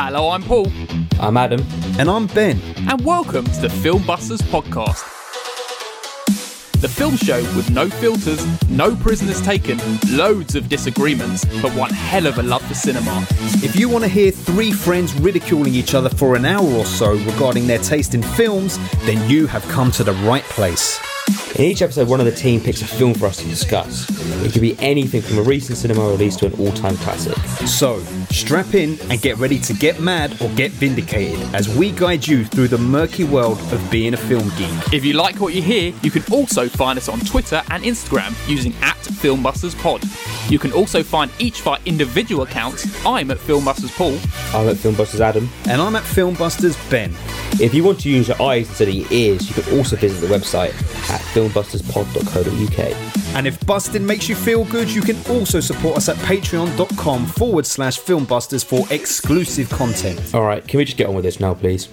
Hello, I'm Paul, I'm Adam. And I'm Ben. and welcome to the Film Busters podcast. The film show with no filters, no prisoners taken, loads of disagreements, but one hell of a love for cinema. If you want to hear three friends ridiculing each other for an hour or so regarding their taste in films, then you have come to the right place. In each episode, one of the team picks a film for us to discuss. It could be anything from a recent cinema release to an all time classic. So, strap in and get ready to get mad or get vindicated as we guide you through the murky world of being a film geek. If you like what you hear, you can also find us on Twitter and Instagram using at FilmbustersPod. You can also find each of our individual accounts. I'm at Filmbusters Paul. I'm at Filmbusters Adam. And I'm at Filmbusters Ben. If you want to use your eyes instead of your ears, you can also visit the website at filmbusters.pod.co.uk. And if busting makes you feel good, you can also support us at patreon.com forward slash filmbusters for exclusive content. Alright, can we just get on with this now, please?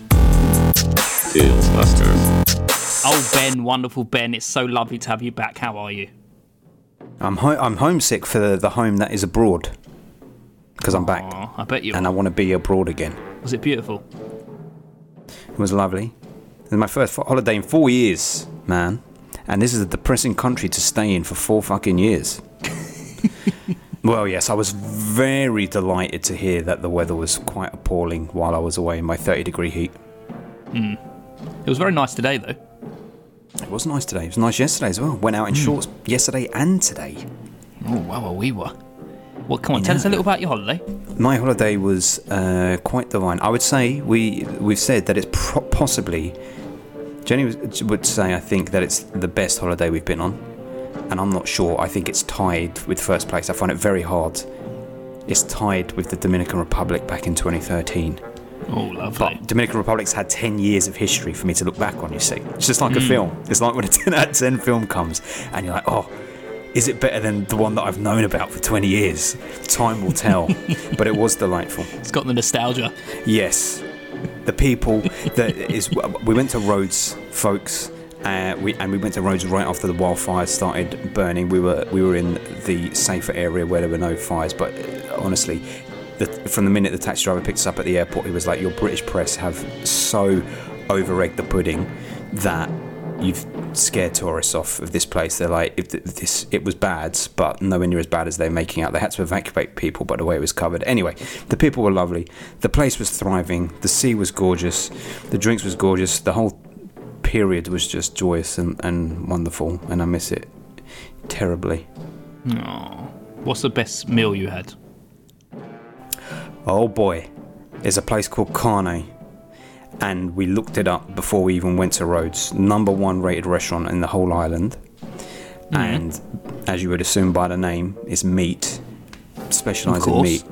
Filmbusters. Oh, Ben, wonderful Ben, it's so lovely to have you back. How are you? I'm, ho- I'm homesick for the, the home that is abroad because I'm back Aw, I bet you and I want to be abroad again. Was it beautiful? It was lovely. It was my first holiday in four years, man. And this is a depressing country to stay in for four fucking years. well, yes, I was very delighted to hear that the weather was quite appalling while I was away in my 30 degree heat. It was very nice today, though. It was nice today. It was nice yesterday as well. Went out in shorts yesterday and today. Oh, wow, we were. Well, come on, tell us a little about your holiday. My holiday was uh, quite divine. I would say we we've said that it's pro- possibly. Jenny was- would say I think that it's the best holiday we've been on, and I'm not sure. I think it's tied with first place. I find it very hard. It's tied with the Dominican Republic back in 2013. Oh, lovely. But Dominican Republic's had 10 years of history for me to look back on. You see, it's just like a hmm. film. It's like when a 10 out of 10 film comes, and you're like, oh. Is it better than the one that I've known about for 20 years? Time will tell. but it was delightful. It's got the nostalgia. Yes, the people that is. We went to Rhodes, folks. Uh, we and we went to Rhodes right after the wildfires started burning. We were we were in the safer area where there were no fires. But uh, honestly, the, from the minute the taxi driver picked us up at the airport, he was like, "Your British press have so over-egged the pudding that." You've scared tourists off of this place. They're like, if this, it was bad, but nowhere near as bad as they're making out. They had to evacuate people, but the way it was covered. Anyway, the people were lovely. The place was thriving. The sea was gorgeous. The drinks was gorgeous. The whole period was just joyous and, and wonderful, and I miss it terribly. Oh, what's the best meal you had? Oh boy, there's a place called Carne, and we looked it up before we even went to Rhodes. Number one rated restaurant in the whole island, and as you would assume by the name, it's meat, specialised in meat.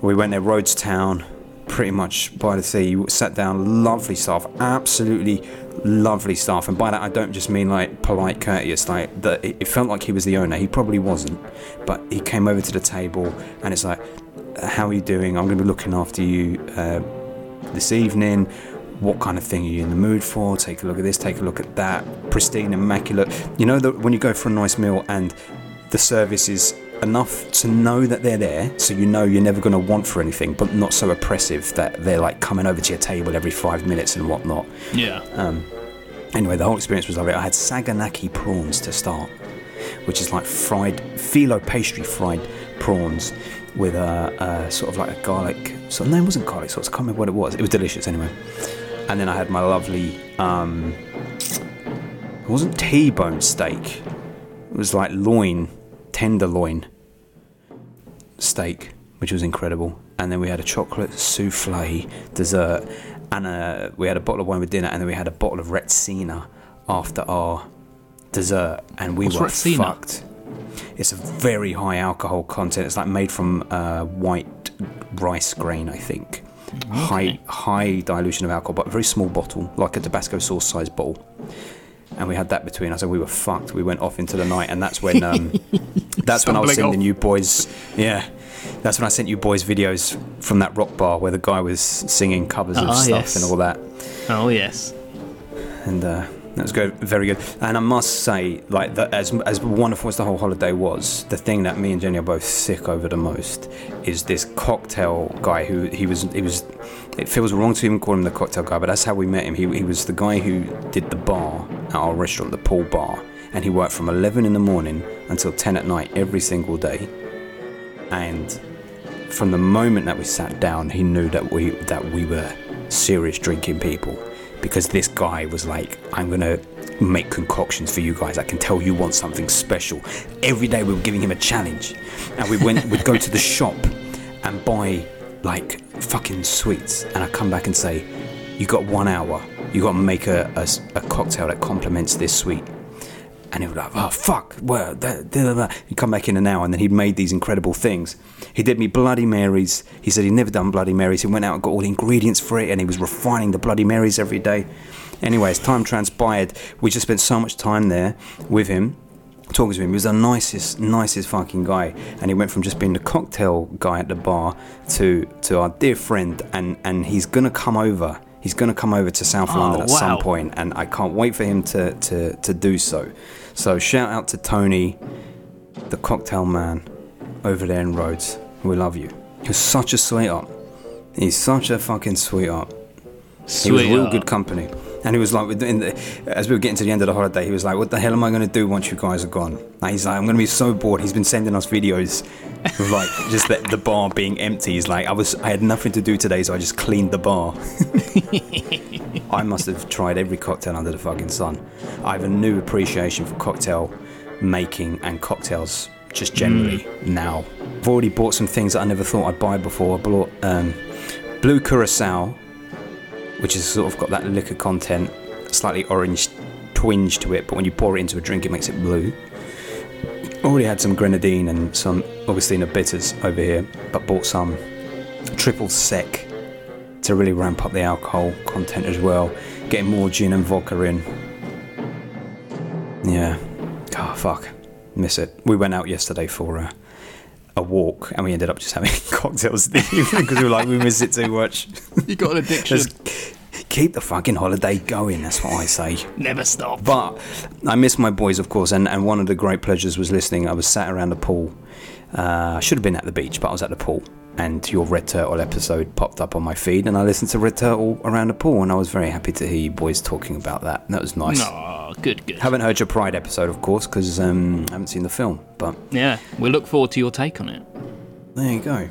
We went there, Rhodes Town, pretty much by the sea. Sat down, lovely staff, absolutely lovely staff. And by that, I don't just mean like polite, courteous. Like that, it it felt like he was the owner. He probably wasn't, but he came over to the table, and it's like, "How are you doing? I'm going to be looking after you uh, this evening." What kind of thing are you in the mood for? Take a look at this, take a look at that. Pristine, immaculate. You know that when you go for a nice meal and the service is enough to know that they're there, so you know you're never going to want for anything, but not so oppressive that they're like coming over to your table every five minutes and whatnot. Yeah. Um, anyway, the whole experience was lovely. I had saganaki prawns to start, which is like fried phyllo pastry fried prawns with a, a sort of like a garlic. So no, it wasn't garlic sauce. I can't remember what it was. It was delicious anyway. And then I had my lovely. Um, it wasn't T-bone steak. It was like loin, tenderloin steak, which was incredible. And then we had a chocolate souffle dessert, and a, we had a bottle of wine with dinner, and then we had a bottle of Retsina after our dessert, and we What's were Retsina? fucked. It's a very high alcohol content. It's like made from uh, white rice grain, I think. High high dilution of alcohol, but a very small bottle, like a Tabasco sauce size bottle. And we had that between us, and we were fucked. We went off into the night, and that's when um, that's when I was sending off. you boys. Yeah, that's when I sent you boys videos from that rock bar where the guy was singing covers of Ah, stuff yes. and all that. Oh yes. And uh, That was good, very good. And I must say, like, that as as wonderful as the whole holiday was, the thing that me and Jenny are both sick over the most is this cocktail guy who he was he was. It feels wrong to even call him the cocktail guy, but that's how we met him. He he was the guy who did the bar at our restaurant, the Pool Bar, and he worked from 11 in the morning until 10 at night every single day. And from the moment that we sat down, he knew that we that we were serious drinking people because this guy was like, I'm gonna make concoctions for you guys. I can tell you want something special. Every day we were giving him a challenge, and we went, we'd go to the shop and buy like fucking sweets, and I come back and say, you got one hour. You got to make a, a, a cocktail that complements this sweet. And he was like, oh, fuck, well, that, da, da. he'd come back in an hour and then he'd made these incredible things. He did me Bloody Marys. He said he'd never done Bloody Marys. He went out and got all the ingredients for it and he was refining the Bloody Marys every day. Anyway, as time transpired, we just spent so much time there with him talking to him. He was the nicest, nicest fucking guy, and he went from just being the cocktail guy at the bar to to our dear friend, and and he's gonna come over. He's gonna come over to South Oh, London at some point, and I can't wait for him to to to do so. So shout out to Tony, the cocktail man, over there in Rhodes. We love you. You're such a sweetheart. He's such a fucking sweetheart. He was real good company. And he was like, in the, as we were getting to the end of the holiday, he was like, "What the hell am I going to do once you guys are gone?" He's like, "I'm going to be so bored." He's been sending us videos of like just the, the bar being empty. He's like, "I was, I had nothing to do today, so I just cleaned the bar." I must have tried every cocktail under the fucking sun. I have a new appreciation for cocktail making and cocktails just generally now. I've already bought some things that I never thought I'd buy before. I bought um, blue curacao, which has sort of got that liquor content, slightly orange twinge to it, but when you pour it into a drink, it makes it blue. Already had some grenadine and some Angostura bitters over here, but bought some triple sec to really ramp up the alcohol content as well. Getting more gin and vodka in. Yeah. Oh, fuck. Miss it. We went out yesterday for a, a walk and we ended up just having cocktails in the evening because we were like, we miss it too much. You got an addiction. Just keep the fucking holiday going, that's what I say. Never stop. But I miss my boys, of course, and, and one of the great pleasures was listening. I was sat around the pool. Uh, I should have been at the beach, but I was at the pool. And your Red Turtle episode popped up on my feed, and I listened to Red Turtle around the pool, and I was very happy to hear you boys talking about that. That was nice. Oh, good, good. Haven't heard your Pride episode, of course, because um, I haven't seen the film. But Yeah, we look forward to your take on it. there you go.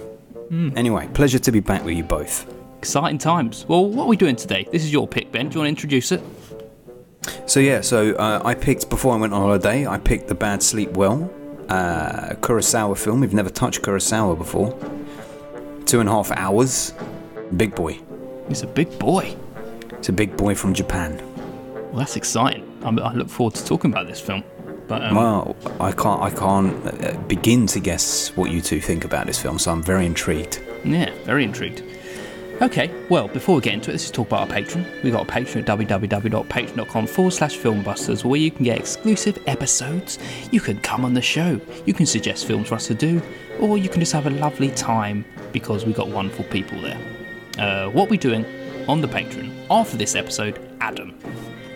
Hmm. Anyway, pleasure to be back with you both. Exciting times. Well, what are we doing today? This is your pick, Ben. Do you want to introduce it? So yeah, so uh, I picked before I went on holiday. I picked the Bad Sleep Well, uh, Kurosawa film. We've never touched Kurosawa before. Two and a half hours. Big boy. He's a big boy. It's a big boy from Japan. Well, that's exciting. I'm, I look forward to talking about this film. But um, Well, I can't, I can't uh, begin to guess what you two think about this film. So I'm very intrigued. yeah, very intrigued. Okay, well, before we get into it, let's just talk about our Patreon. We've got a Patreon at www.patreon.com forward slash filmbusters where you can get exclusive episodes. You can come on the show. You can suggest films for us to do, or you can just have a lovely time because we've got wonderful people there. Uh, what we're doing on the Patreon after this episode, Adam.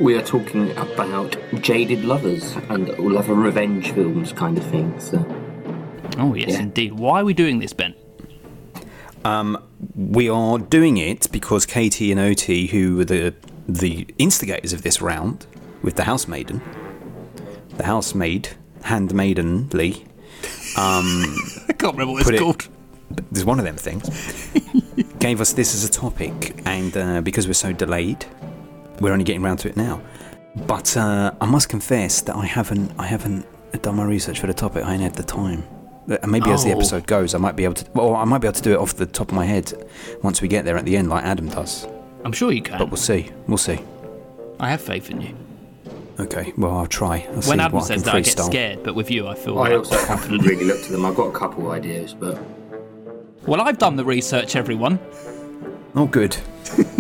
We are talking about jaded lovers and love and revenge films, kind of thing. So, Oh, yes, Yeah. indeed. Why are we doing this, Ben? We are doing it because Katie and Ot, who were the the instigators of this round, with the housemaiden, the housemaid, handmaidenly, I can't remember what it's it- called. there's one of them things, gave us this as a topic, and uh, because we're so delayed, we're only getting round to it now. But uh, I must confess that I haven't, I haven't done my research for the topic. I ain't had the time. Uh, And maybe as the Oh. episode goes, I might be able to. Well, I might be able to do it off the top of my head once we get there at the end, like Adam does. I'm sure you can. But we'll see. We'll see. I have faith in you. Okay. Well, I'll try. I'll see When Adam what I says can that, I get scared, but with you, I feel I like also haven't really looked at them. I've got a couple of ideas, but Well, I've done the research, everyone. Oh, good.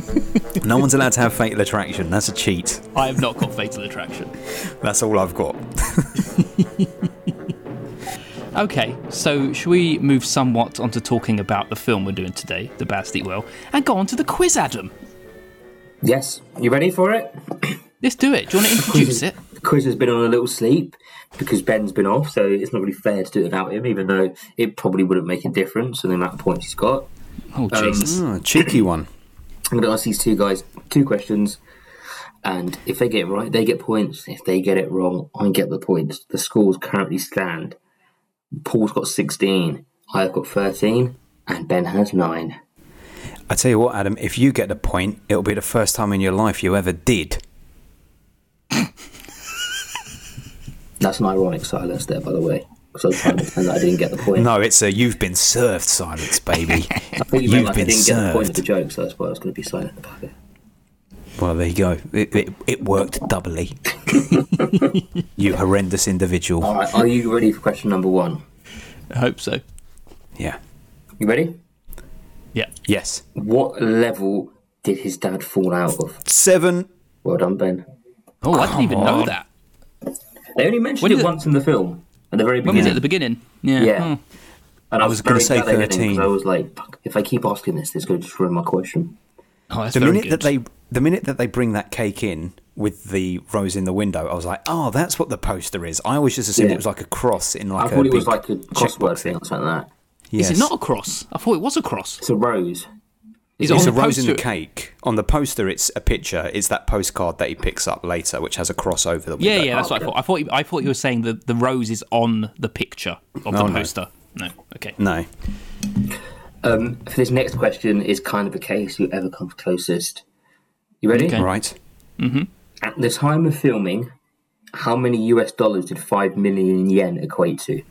no one's allowed to have fatal attraction. That's a cheat. I have not got Fatal Attraction. That's all I've got. Okay, so should we move somewhat onto talking about the film we're doing today, The Bad Sleep Well, and go on to the quiz, Adam? yes, you ready for it? Let's do it. Do you want to introduce it? The quiz has been on a little sleep because Ben's been off, so it's not really fair to do it without him, even though it probably wouldn't make a difference in the amount of points he's got. Oh um, Jesus! Oh, cheeky one. I'm going to ask these two guys two questions, and if they get it right, they get points. If they get it wrong, I get the points. The scores currently stand Paul's got 16, I've got 13, and Ben has 9. I tell you what, Adam, if you get the point, it'll be the first time in your life you ever did. That's an ironic silence there, by the way. Because I was trying to pretend that I didn't get the point. No, it's a you've been served silence, baby. I thought you you've meant like I been didn't get the point of the joke, so that's why I was going to be silent about it. Well, there you go. It, it, it worked doubly. you horrendous individual. All right, are you ready for question number one? I hope so. Yeah. You ready? Yeah. Yes. What level did his dad fall out of? Seven. Well done, Ben. Oh, I didn't even know that. They only mentioned When it did it- once in the film, at the very When was beginning. it at the beginning? Yeah. Yeah. Oh. And I was was, gonna say glad they didn't, 13. 'cause I was like, "Fuck, if I keep asking this, it's going to ruin my question. Oh, that's The very minute good. that they, the minute that they bring that cake in with the rose in the window, I was like, oh, that's what the poster is. I always just assumed Yeah. it was like a cross in like I a thought it was like a crossword thing or something like that. Yes. Is it not a cross? I thought it was a cross. It's a rose. Is it It's a the rose in the cake. On the poster, it's a picture. It's that postcard that he picks up later, which has a cross over the window. Yeah, yeah, that's what I thought. I thought you, I thought you were saying that the rose is on the picture of the Oh, no. poster. No, okay. No. Um, for this next question is kind of a case whoever comes closest. You ready? Okay. Right. At the time of filming, how many US dollars did 5 million yen equate to?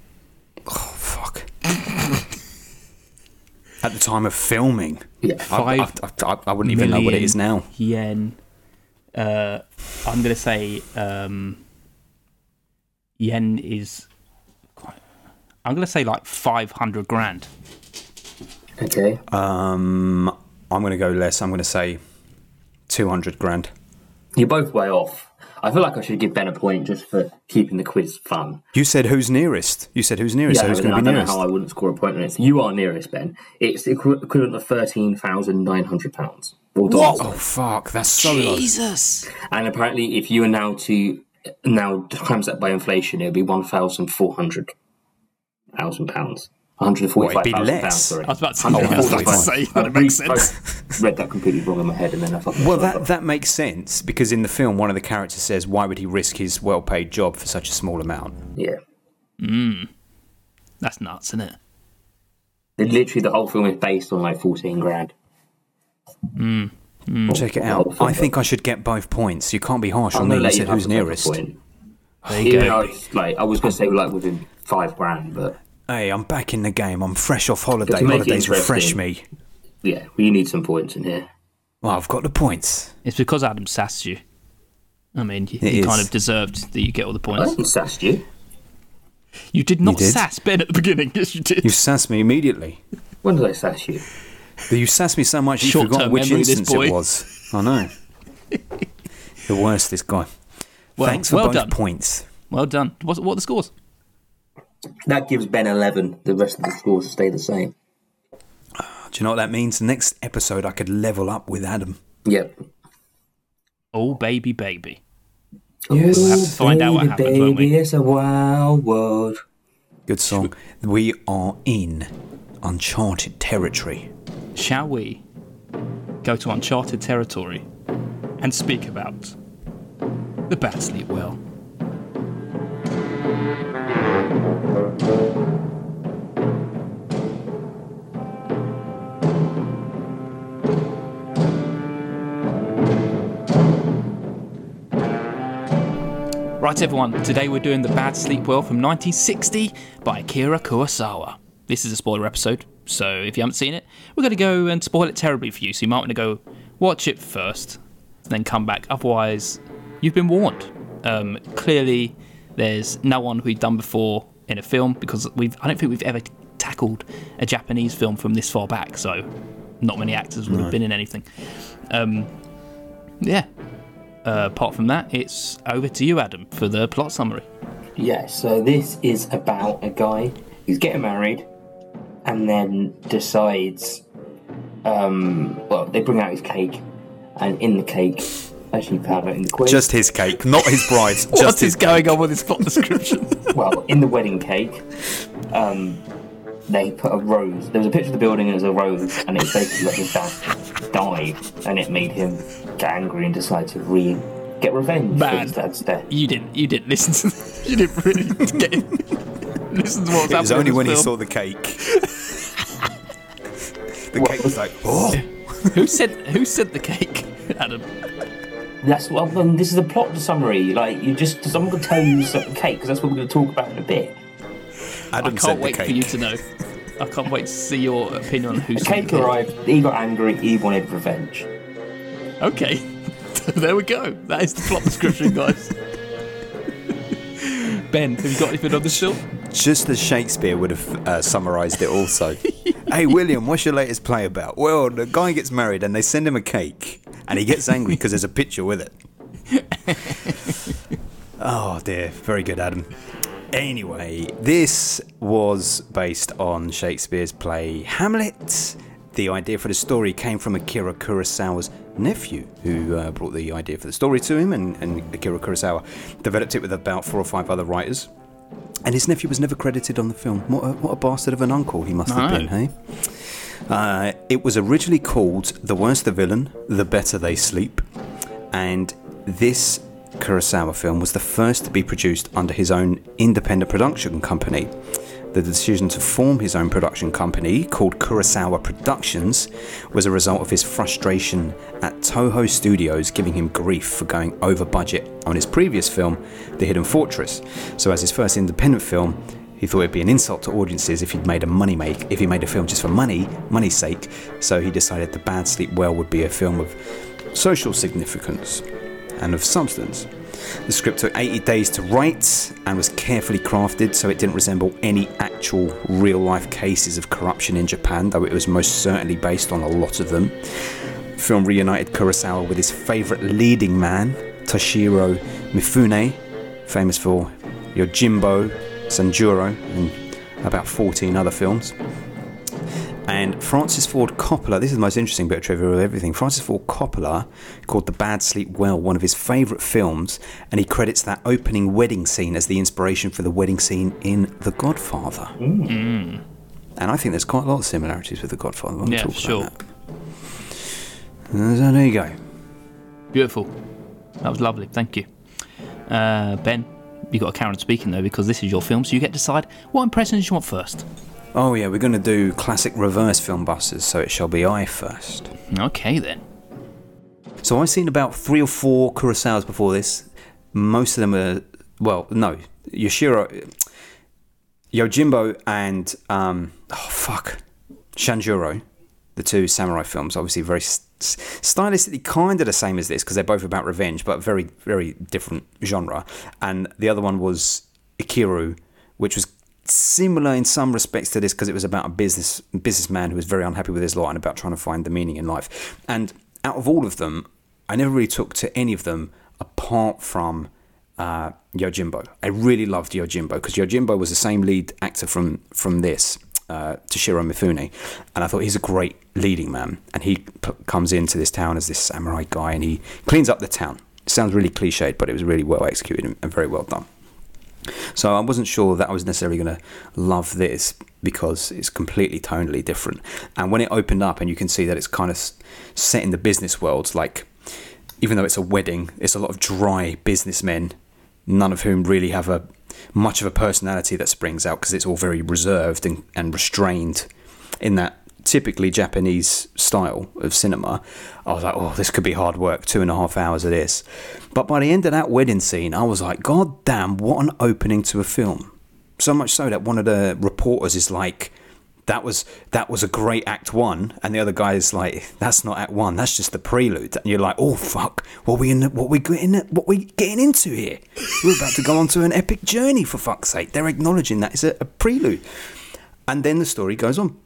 Oh, fuck. At the time of filming, Yeah. I, I, I, I wouldn't even know what it is now. Yen. Uh, I'm gonna say um, yen is. quite- I'm gonna say like five hundred grand. Okay. Um, I'm going to go less. I'm going to say 200 grand. You're both way off. I feel like I should give Ben a point just for keeping the quiz fun. You said who's nearest. You said who's nearest. so who's but going to then be I don't know nearest? how I wouldn't score a point on it. So you are nearest, Ben. It's equivalent of £13,900. Or dollars. Oh fuck! That's so low. Jesus. And apparently, if you are now to now times that by inflation, it would be one thousand four hundred thousand pounds. One hundred forty-five What, it'd be pounds. less? Sorry. I was about to say, I was about to say, I that makes sense. I read that completely wrong in my head, and then I fucking Well, that that makes sense because in the film, one of the characters says, "Why would he risk his well-paid job for such a small amount?" yeah. Hmm. That's nuts, isn't it? Literally, the whole film is based on like fourteen grand. Hmm. Hmm. Check it out. I think I should get both points. You can't be harsh I'm on me. You let said have who's nearest. point. There you Even go. though it's like I was going to say like within five grand, but Hey, I'm back in the game. I'm fresh off holiday. To make it Holidays refresh me. yeah, we need some points in here. Well, I've got the points. It's because Adam sassed you. I mean, you, you kind of deserved that you get all the I points. haven't sassed you. You did not did. sass Ben at the beginning. Yes, you did. You sassed me immediately. When did I sass you? But you sassed me so much you forgot which instance it was. I know. the worst, this guy. Well, Thanks for well both done. points. Well done. What, what are the scores? That gives Ben eleven. The rest of the scores stay the same. Ah, do you know what that means? Next episode, I could level up with Adam. Yep. Oh, baby, baby. Yes. We'll have to find out what happens, won't we? It's a wild world. Good song. We are in uncharted territory. Shall we go to uncharted territory and speak about the Bad Sleep Well? Right, everyone, today we're doing The Bad Sleep Well from 1960 by Akira Kurosawa. This is a spoiler episode, so if you haven't seen it, we're going to go and spoil it terribly for you, so you might want to go watch it first, then come back. Otherwise, you've been warned. Um, clearly, there's no one we've done before in a film because we've I don't think we've ever tackled a Japanese film from this far back, so not many actors would have been in anything. Um, yeah. Uh, apart from that, it's over to you, Adam, for the plot summary. Yeah, so this is about a guy who's getting married and then decides, um, well, they bring out his cake, and in the cake you found out in the quiz. Just his cake, not his bride's. What just is his going on with this plot description? well, in the wedding cake, um, they put a rose. There was a picture of the building and it was a rose, and it basically like his dad died, and it made him get angry and decide to re get revenge for Bad. his dad's death. you didn't. You didn't listen to. You didn't really get. listen to what was It was only when he saw the cake. the cake was like, oh. Who sent? Who sent the cake, Adam? That's well. This is a plot summary. Like you just, I'm going to tell you something cake because that's what we're going to talk about in a bit. Adam I can't wait cake. for you to know. I can't wait to see your opinion on who The sent cake arrived. He got angry. He wanted revenge. Okay, there we go. That is the plot description, guys. ben, have you got anything on the film? Just as Shakespeare would have uh, summarised it also. hey, William, what's your latest play about? Well, the guy gets married and they send him a cake and he gets angry because there's a picture with it. oh, dear. Very good, Adam. Anyway, this was based on Shakespeare's play Hamlet. The idea for the story came from Akira Kurosawa's nephew, who uh, brought the idea for the story to him, and, and Akira Kurosawa developed it with about four or five other writers. And his nephew was never credited on the film. What a, what a bastard of an uncle he must have been, hey? Uh, it was originally called The Worse the Villain, The Better They Sleep. And this Kurosawa film was the first to be produced under his own independent production company. The decision to form his own production company, called Kurosawa Productions, was a result of his frustration at Toho Studios giving him grief for going over budget on his previous film, The Hidden Fortress. So, as his first independent film, he thought it'd be an insult to audiences if he'd made a money make if he made a film just for money, money's sake. So he decided The Bad Sleep Well would be a film of social significance and of substance. The script took 80 days to write and was carefully crafted so it didn't resemble any actual real life cases of corruption in Japan, though it was most certainly based on a lot of them. The film reunited Kurosawa with his favourite leading man, Toshiro Mifune, famous for Yojimbo, Sanjuro, and about 14 other films. And Francis Ford Coppola, this is the most interesting bit of trivia of everything. Francis Ford Coppola called The Bad Sleep Well one of his favourite films, and he credits that opening wedding scene as the inspiration for the wedding scene in The Godfather. And I think there's quite a lot of similarities with The Godfather. when we Yeah, sure. that. Uh, So there you go. Beautiful. That was lovely. Thank you. Uh, ben, you got a Karen speaking though because this is your film, so you get to decide what impressions you want first. Oh yeah, we're going to do classic reverse film busters, so it shall be I first. Okay then. So I've seen about three or four Kurosawas before this. Most of them are well, no, Yoshiro, Yojimbo, and um, oh fuck, Shanjuro, the two samurai films. Obviously, very stylistically kind of the same as this because they're both about revenge, but very very different genre. And the other one was Ikiru, which was similar in some respects to this because it was about a business businessman who was very unhappy with his lot and about trying to find the meaning in life. And out of all of them, I never really took to any of them apart from uh, Yojimbo. I really loved Yojimbo because Yojimbo was the same lead actor from from this. Uh, Toshiro Mifune, and I thought he's a great leading man. And he p- comes into this town as this samurai guy, and he cleans up the town. It sounds really cliched, but it was really well executed and- and very well done. So I wasn't sure that I was necessarily going to love this because it's completely tonally different. And when it opened up, and you can see that it's kind of set in the business world, like even though it's a wedding, it's a lot of dry businessmen, none of whom really have a much of a personality that springs out because it's all very reserved and, and restrained in that typically Japanese style of cinema. I was like, oh, this could be hard work, two and a half hours of this. But by the end of that wedding scene, I was like, God damn, what an opening to a film. So much so that one of the reporters is like, that was that was a great act one, and the other guy is like, that's not act one, that's just the prelude. And you're like, oh fuck, what we in, what we getting, what we getting into here? We're about to go on to an epic journey for fuck's sake. They're acknowledging that it's a, a prelude, and then the story goes on.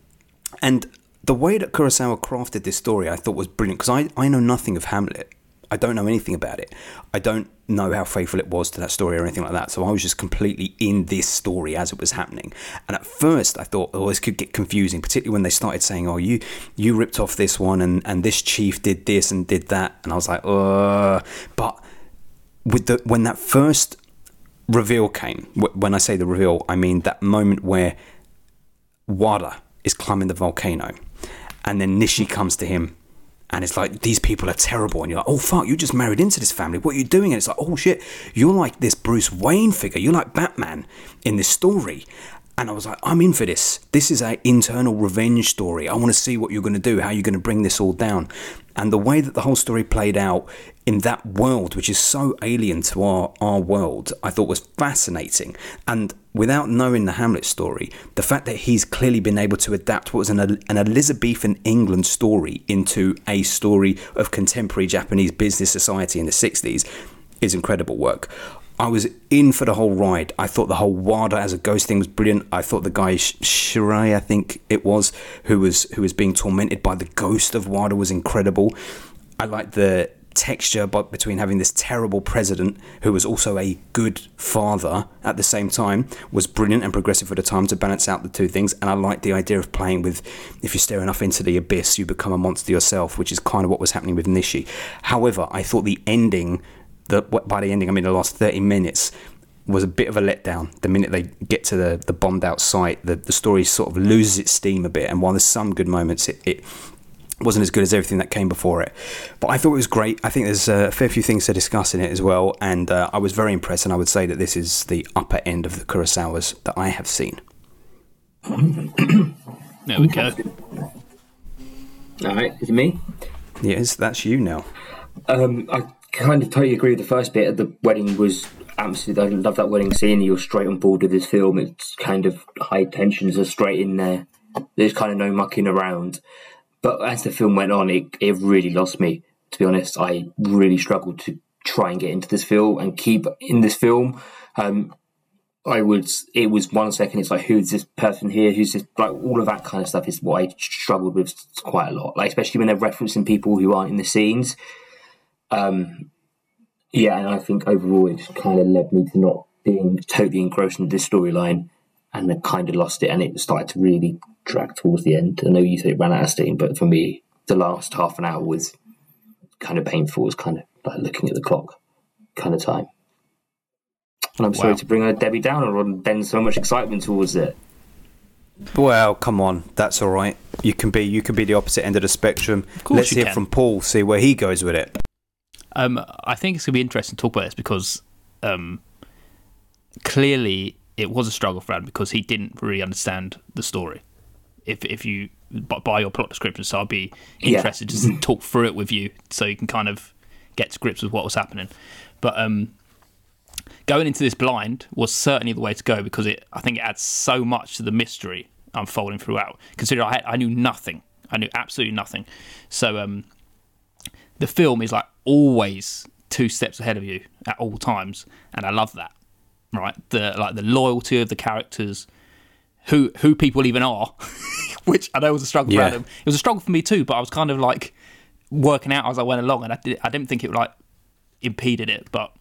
And the way that Kurosawa crafted this story, I thought was brilliant because I, I know nothing of Hamlet. I don't know anything about it. I don't know how faithful it was to that story or anything like that. So I was just completely in this story as it was happening. And at first, I thought, oh, this could get confusing, particularly when they started saying, oh, you you ripped off this one, and and this chief did this and did that, and I was like, uh. But with the when that first reveal came, when I say the reveal, I mean that moment where Wada is climbing the volcano, and then Nishi comes to him and it's like these people are terrible. And you're like oh fuck you just married into this family. What are you doing? And it's like oh shit you're like this bruce wayne figure. You're like batman in this story and i was like i'm in for this this is an internal revenge story i want to see what you're going to do how you're going to bring this all down and the way that the whole story played out in that world, which is so alien to our, our world, I thought was fascinating. And without knowing the Hamlet story, the fact that he's clearly been able to adapt what was an, an Elizabethan England story into a story of contemporary Japanese business society in the 60s is incredible work. I was in for the whole ride. I thought the whole Wada as a ghost thing was brilliant. I thought the guy Shirai, I think it was, who was who was being tormented by the ghost of Wada was incredible. I liked the texture but between having this terrible president who was also a good father at the same time was brilliant and progressive for the time to balance out the two things and i liked the idea of playing with if you stare enough into the abyss you become a monster yourself which is kind of what was happening with nishi however i thought the ending the by the ending, I mean the last thirty minutes was a bit of a letdown. The minute they get to the, the bombed out site, the, the story sort of loses its steam a bit. And while there's some good moments, it, it wasn't as good as everything that came before it. But I thought it was great. I think there's a fair few things to discuss in it as well. And uh, I was very impressed. And I would say that this is the upper end of the Kurosawas that I have seen. there we go. All right, is it me? Yes, that's you now. Um, I kind of totally agree with the first bit. The wedding was absolutely. I love that wedding scene. You're straight on board with this film. It's kind of high tensions are straight in there. There's kind of no mucking around. But as the film went on, it it really lost me. To be honest, I really struggled to try and get into this film and keep in this film. Um, I would. It was one second. It's like who's this person here? Who's this? Like all of that kind of stuff is what I struggled with quite a lot. Like especially when they're referencing people who aren't in the scenes um, yeah, and I think overall it kind of led me to not being totally engrossed in this storyline and then kind of lost it and it started to really drag towards the end. I know you said it ran out of steam, but for me, the last half an hour was kind of painful. It was kind of like looking at the clock kind of time. And I'm wow. sorry to bring a Debbie Downer on then so much excitement towards it. Well, come on, that's all right. You can be you can be the opposite end of the spectrum. Let's hear can. from Paul, see where he goes with it. Um, I think it's going to be interesting to talk about this because um, clearly it was a struggle for Adam because he didn't really understand the story. If if you by your plot description, so I'd be interested yeah. to talk through it with you so you can kind of get to grips with what was happening. But um, going into this blind was certainly the way to go because it I think it adds so much to the mystery unfolding throughout. Consider I had, I knew nothing, I knew absolutely nothing. So um, the film is like always two steps ahead of you at all times, and I love that. Right, the like the loyalty of the characters, who who people even are, which I know was a struggle yeah. for them. It was a struggle for me too, but I was kind of like working out as I went along, and I did, I didn't think it like impeded it, but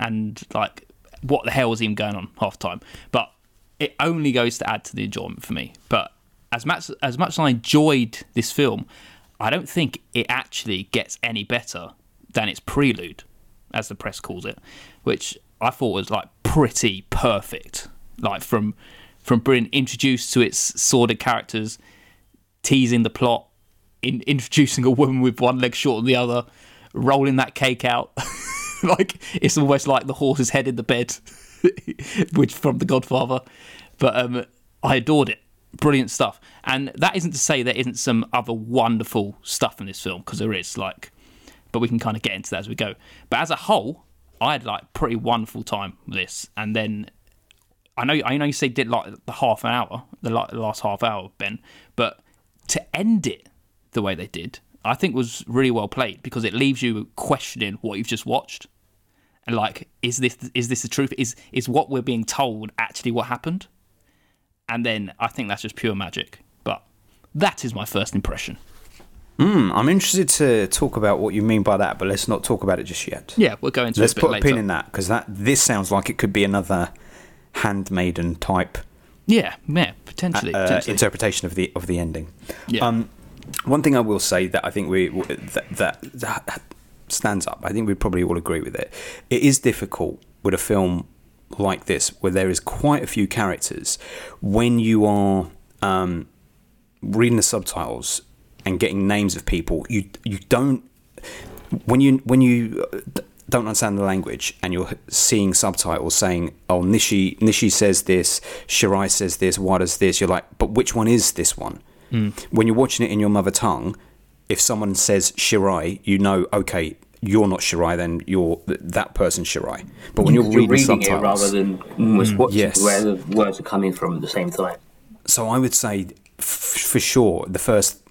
and like what the hell was even going on half time, but it only goes to add to the enjoyment for me. But as much as much as I enjoyed this film, I don't think it actually gets any better than its prelude, as the press calls it, which I thought was like pretty perfect. Like from from being introduced to its sordid characters, teasing the plot, in, introducing a woman with one leg shorter than the other, rolling that cake out. like it's almost like the horse's head in the bed, which from The Godfather. But um, I adored it brilliant stuff. And that isn't to say there isn't some other wonderful stuff in this film because there is. Like, but we can kind of get into that as we go. But as a whole, I had like pretty wonderful time with this. And then I know I know you said did like the half an hour, the last half hour, Ben, but to end it the way they did, I think was really well played because it leaves you questioning what you've just watched. And like, is this is this the truth? Is is what we're being told actually what happened? and then I think that's just pure magic. But that is my first impression. Hmm, I'm interested to talk about what you mean by that, but let's not talk about it just yet. Yeah, we'll go into Let's it a bit put a later. pin in that because that this sounds like it could be another handmaiden type Yeah, yeah, potentially. uh, potentially. interpretation of the of the ending. yeah. Um, one thing I will say that I think we that, that that stands up. I think we probably all agree with it. It is difficult with a film like this where there is quite a few characters when you are um, reading the subtitles and getting names of people. You you don't when you when you uh, don't understand the language and you're seeing subtitles saying, "Oh, Nishi Nishi says this, Shirai says this, Wada's this," you're like, "But which one is this one?" When you're watching it in your mother tongue, if someone says Shirai, you know, okay, you're not Shirai, then you're that person's Shirai. But when you're, You're reading, reading it subtitles, rather than almost watching yes. where the words are coming from at the same time. so I would say f- for sure the first f-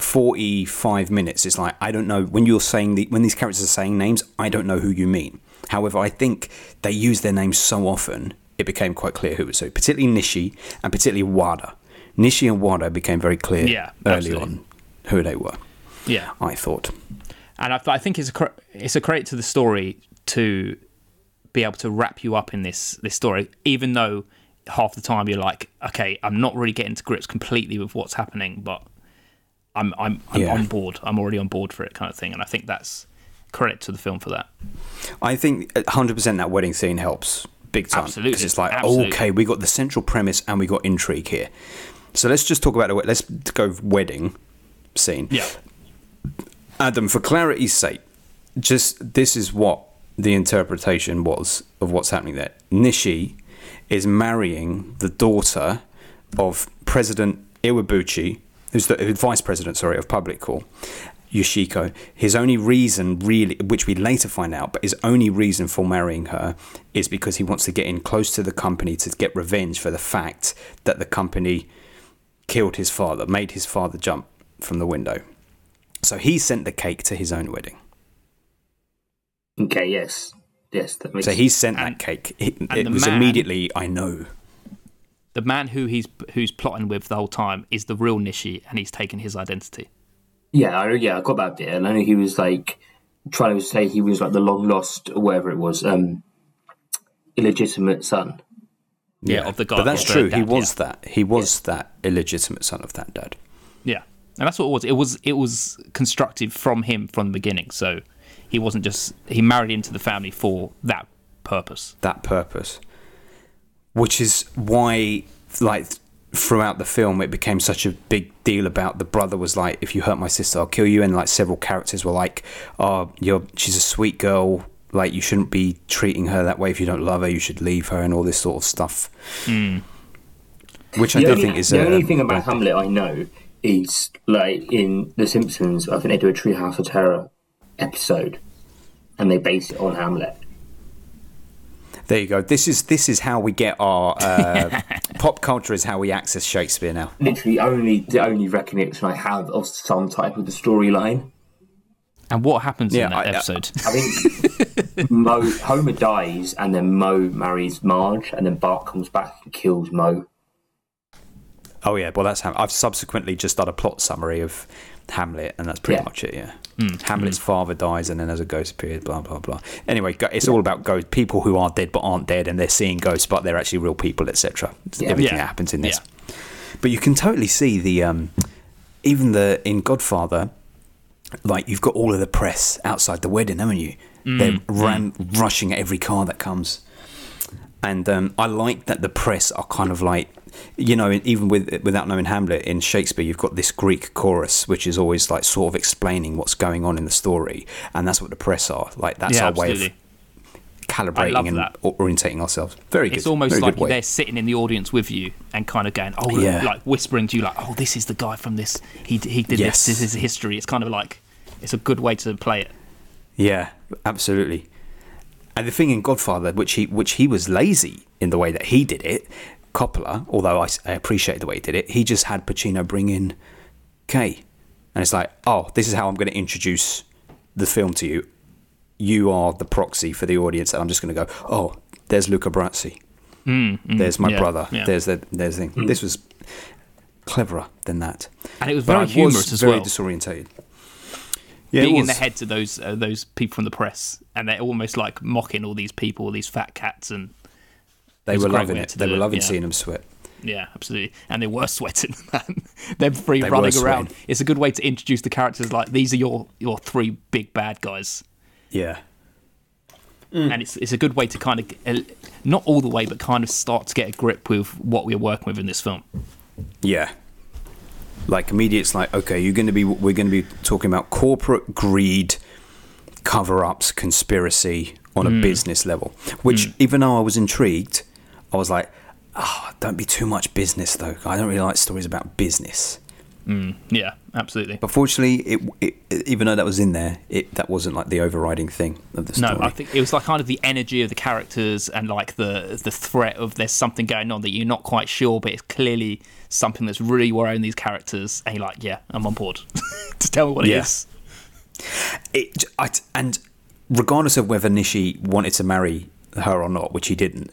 45 minutes it's like I don't know when you're saying the when these characters are saying names I don't know who you mean however I think they use their names so often it became quite clear who it was who particularly Nishi and particularly Wada Nishi and Wada became very clear Yeah, early absolutely. on who they were yeah. I thought and I, I think it's a it's a credit to the story to be able to wrap you up in this this story, even though half the time you're like, okay, I'm not really getting to grips completely with what's happening, but I'm I'm, I'm Yeah. on board. I'm already on board for it, kind of thing. And I think that's credit to the film for that. I think 100% that wedding scene helps big time. Absolutely, 'Cause it's like, absolutely. okay, we got the central premise and we got intrigue here. So let's just talk about it. Let's go wedding scene. Yeah, Adam, for clarity's sake, just this is what the interpretation was of what's happening there. Nishi is marrying the daughter of President Iwabuchi, who's the vice president, sorry, of Public Call, Yoshiko. His only reason, really, which we later find out, but his only reason for marrying her is because he wants to get in close to the company to get revenge for the fact that the company killed his father, made his father jump from the window. So he sent the cake to his own wedding. Okay, yes. Yes, that makes So he sent And- that cake. It, it was man- immediately, I know. The man who he's who's plotting with the whole time is the real Nishi, and he's taken his identity. Yeah, I, yeah, I got that bit. And I know he was like trying to say he was like the long lost, or whatever it was, um, illegitimate son. Yeah, of the guy. But that's of the true. He was yeah. that. He was that illegitimate son of that dad. Yeah, and that's what it was. It was it was constructed from him from the beginning. So he wasn't just he married into the family for that purpose. That purpose. Which is why, like, throughout the film, it became such a big deal about the brother was like, if you hurt my sister, I'll kill you. And, like, several characters were like, oh, you're, she's a sweet girl. Like, you shouldn't be treating her that way. If you don't love her, you should leave her, and all this sort of stuff. Hmm. Which I the do only, think is the a, only thing about Hamlet I know is like in The Simpsons. I think they do a Treehouse of Terror episode, and they base it on Hamlet. There you go. This is this is how we get our uh, pop culture is how we access Shakespeare now. Literally, only the only recognition I have of some type of the storyline. And what happens Yeah, in that I- I- episode? I think Moe Homer dies, and then Moe marries Marge, and then Bart comes back and kills Moe. Oh yeah, well that's how I've subsequently just done a plot summary of Hamlet, and that's pretty Yeah. much it. Yeah, Mm. Hamlet's mm. father dies, and then there's a ghost appears. Blah blah blah. Anyway, it's all about ghosts, people who are dead but aren't dead, and they're seeing ghosts, but they're actually real people, etc. Yeah. Everything Yeah. that happens in this. But you can totally see the um, even the in Godfather, like you've got all of the press outside the wedding, haven't you? Mm. They're ran, rushing at every car that comes, and um, I like that the press are kind of like, you know, even with without knowing Hamlet in Shakespeare, you've got this Greek chorus which is always like sort of explaining what's going on in the story, and that's what the press are like. That's yeah, our way of calibrating and that. orientating ourselves. Very good. It's almost Very like they're sitting in the audience with you and kind of going, oh, Yeah. like whispering to you, like, oh, this is the guy from this. He he did Yes. this. This is history. It's kind of like it's a good way to play it. Yeah, absolutely. And the thing in Godfather, which he which he was lazy in the way that he did it, Coppola, although I appreciate the way he did it, he just had Pacino bring in Kay, and it's like, oh, this is how I'm going to introduce the film to you. You are the proxy for the audience, and I'm just going to go, oh, there's Luca Brasi, there's my Mm, yeah, brother, yeah. there's the there's the thing. This was cleverer than that. And it was But very I humorous was as very well. disorientated. Yeah, being in the was. heads of those uh, those people from the press, and they're almost like mocking all these people, all these fat cats, and They were loving it. They do were it, loving yeah. seeing them sweat. yeah, absolutely, and they were sweating. Man, them three They running around. It's a good way to introduce the characters. Like these are your your three big bad guys, Yeah. and it's it's a good way to kind of uh, not all the way, but kind of start to get a grip with what we're working with in this film. Yeah. Like immediately, it's like, okay, you're going to be. We're going to be talking about corporate greed, cover-ups, conspiracy on Hmm. a business level. Which, hmm. even though I was intrigued, I was like, oh, don't be too much business though. I don't really like stories about business. Hmm. Yeah, absolutely. But fortunately, it, it even though that was in there, it that wasn't like the overriding thing of the story. No, I think it was like kind of the energy of the characters and like the the threat of there's something going on that you're not quite sure, but it's clearly something that's really worrying these characters. And you're like, yeah, I'm on board. Just tell me what it Yeah. is. it, I, and regardless of whether Nishi wanted to marry her or not, which he didn't,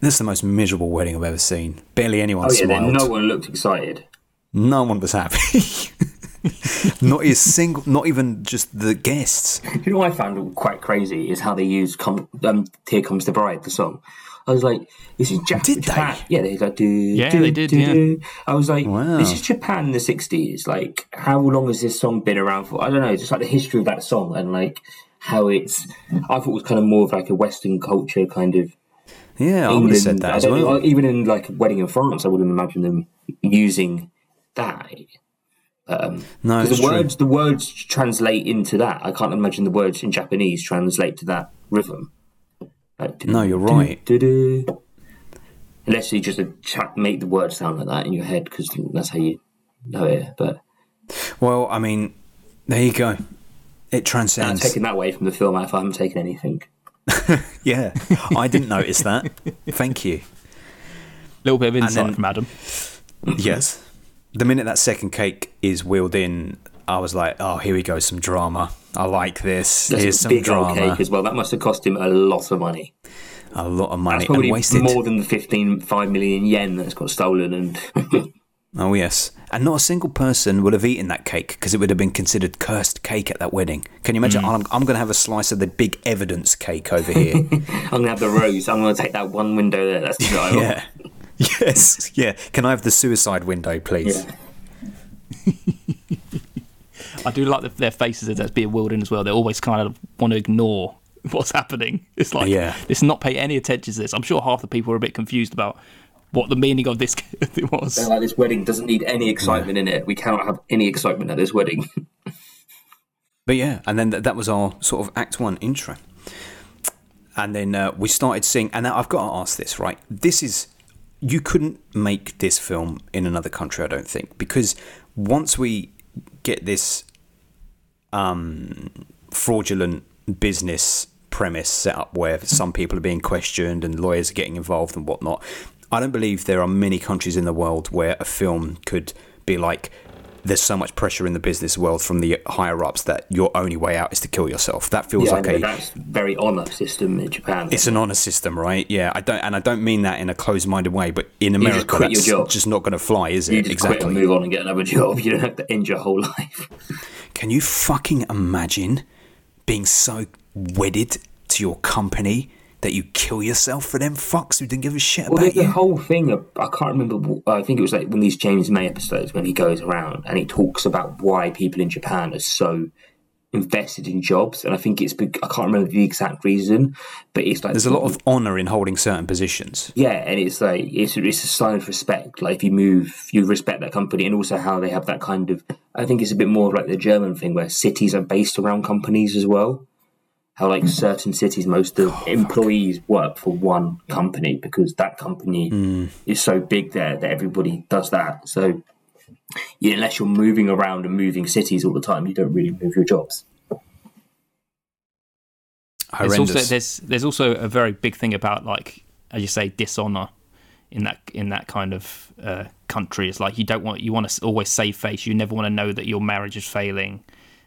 this is the most miserable wedding I've ever seen. Barely anyone Oh yeah, smiled. no No, one looked excited. No one was happy. not a single, not even just the guests. You know what I found quite crazy is how they used come, um, "Here Comes the Bride" the song. I was like, "This is Jap- Did they? Japan." Yeah, they like, do, Yeah, do, they did, do, yeah. do. I was like, Wow. "This is Japan in the '60s. Like, how long has this song been around for? I don't know. Just like the history of that song and like how it's. I thought it was kind of more of like a Western culture kind of. Yeah, I would have said that as don't know, even in like a wedding in France, I wouldn't imagine them using that. Um, no, it's the true. words the words translate into that. I can't imagine the words in Japanese translate to that rhythm. Like, No, you're right. do-do. Unless you just make the word sound like that in your head, because that's how you know it. But Well, I mean, there you go. It I'm transcends. taking that away from the film if I haven't taken anything. Yeah, I didn't notice that. Thank you. little bit of insight then- from Adam. Yes. The minute that second cake is wheeled in, I was like, oh, here we go, some drama. I like this. That's Here's some big drama. cake as well. That must have cost him a lot of money. A lot of money That's probably and wasted. more than the 15, 5 million yen that's got stolen. And Oh, yes. And not a single person would have eaten that cake because it would have been considered cursed cake at that wedding. Can you Mm. imagine? I'm, I'm going to have a slice of the big evidence cake over here. I'm gonna have the rose. I'm gonna take that one window there. That's the aisle. yeah. Yes. Yeah. Can I have the suicide window, please? Yeah. I do like the, their faces as that's being wheeled in as well. They always kind of want to ignore what's happening. It's like, Yeah. let's not pay any attention to this. I'm sure half the people are a bit confused about what the meaning of this was. They're like this wedding doesn't need any excitement in it. We cannot have any excitement at this wedding. But yeah, and then th- that was our sort of Act One intro, and then uh, we started seeing. And now I've got to ask this, right? This is you couldn't make this film in another country, I don't think, because once we get this um, fraudulent business premise set up where some people are being questioned and lawyers are getting involved and whatnot, I don't believe there are many countries in the world where a film could be like. There's so much pressure in the business world from the higher ups that your only way out is to kill yourself. That feels yeah, like a that's very honor system in Japan. it's an honor system, right? Yeah, I don't, and I don't mean that in a closed-minded way, but in just America, quit your that's just not going to fly, is you it? just Exactly. move on and get another job. You don't have to end your whole life. Can you fucking imagine being so wedded to your company that you kill yourself for them fucks who didn't give a shit Well, about the, the whole thing, I can't remember. Uh, I think it was like one of these James May episodes when he goes around and he talks about why people in Japan are so invested in jobs. And I think it's, I can't remember the exact reason, but it's like There's a lot of honor in holding certain positions. Yeah, and it's like it's it's a sign of respect. Like if you move, you respect that company, and also how they have that kind of. I think it's a bit more like the German thing where cities are based around companies as well. How like hmm. certain cities, most of employees work for one company because that company hmm. is so big there that everybody does that. So yeah, unless you're moving around and moving cities all the time, you don't really move your jobs. There's Horrendous. also there's there's also a very big thing about like as you say dishonor in that in that kind of uh, country. It's like you don't want you want to always save face. You never want to know that your marriage is failing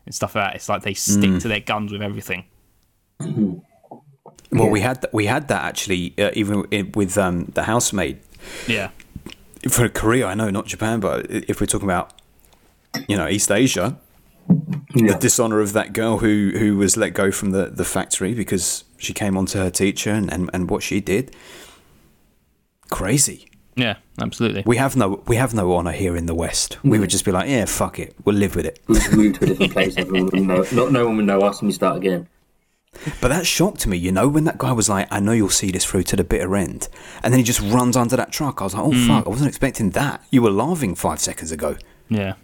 and stuff like that. It's like they stick Mm. to their guns with everything. well, we had th- we had that actually, uh, even i- with um, the housemaid. Yeah, for Korea, I know, not Japan, but if we're talking about, you know, East Asia, Yeah. the dishonor of that girl who who was let go from the the factory because she came on to her teacher and and, and what she did. Crazy. Yeah, absolutely. We have no we have no honor here in the West. We would mm. just be like, yeah, fuck it, we'll live with it. We just move to a different place. Everyone would know. Not no one would know us, and we start again. But that shocked me, you know, when that guy was like, I know you'll see this through to the bitter end. And then he just runs under that truck. I was like, oh, hmm. fuck, I wasn't expecting that. You were laughing five seconds ago. Yeah.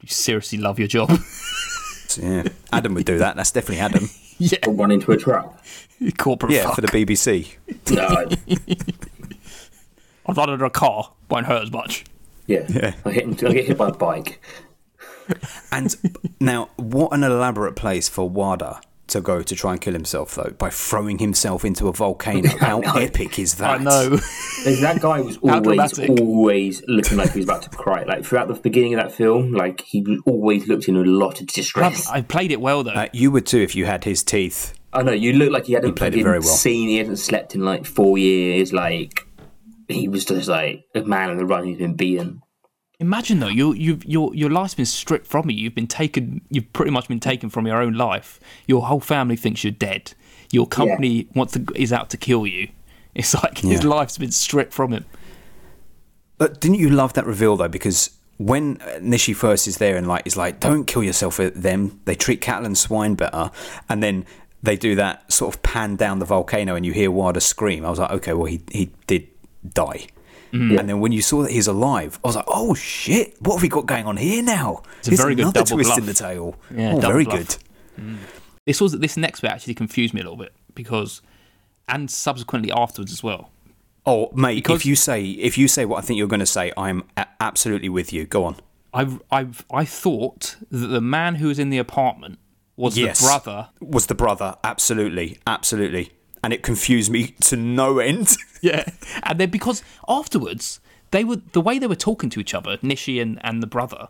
You seriously love your job. So, yeah, Adam would do that. That's definitely Adam. yeah. Or run into a truck. Corporate Yeah, fuck. for the BBC. No. I've run under a car. Won't hurt as much. Yeah. Yeah. I, hit, I get hit by a bike. And now, what an elaborate place for Wada to go to try and kill himself, though, by throwing himself into a volcano. How epic is that? I know. That guy was always, always looking like he was about to cry. Like throughout the beginning of that film, like he always looked in a lot of distress. I played it well though. Uh, you would too if you had his teeth. I know you look like he hadn't played it very well. seen, he hadn't slept in like four years. Like he was just like a man on the run He's been beaten. Imagine though, you you've your your life's been stripped from you. You've been taken. You've pretty much been taken from your own life. Your whole family thinks you're dead. Your company wants to is out to kill you. It's like his life's been stripped from him. But didn't you love that reveal though? Because when Nishi first is there and like is like, "Don't kill yourself with them. They treat cattle and swine better," and then they do that sort of pan down the volcano and you hear Wada scream. I was like, okay, well he he did die. Mm-hmm. And then when you saw that he's alive, I was like, "Oh shit! What have we got going on here now?" It's a very good another double twist in bluff. the tail. Yeah, oh, very bluff. good. This was this next bit actually confused me a little bit because, and subsequently afterwards as well. Oh, mate, Because- if you say if you say what I think you're going to say, I'm a- absolutely with you. Go on. I've I've I thought that the man who was in the apartment was Yes. the brother. was the brother. Absolutely, absolutely. And it confused me to no end. Yeah, and then because afterwards they were the way they were talking to each other, Nishi and, and the brother,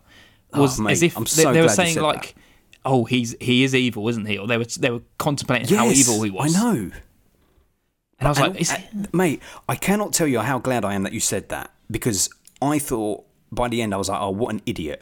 was Oh, mate, as if I'm they, so they were saying like, "Oh, he's he is evil, isn't he?" Or they were they were contemplating how evil he was. I know. and I was And- like, and- mate, I cannot tell you how glad I am that you said that because I thought by the end I was like, oh, what an idiot.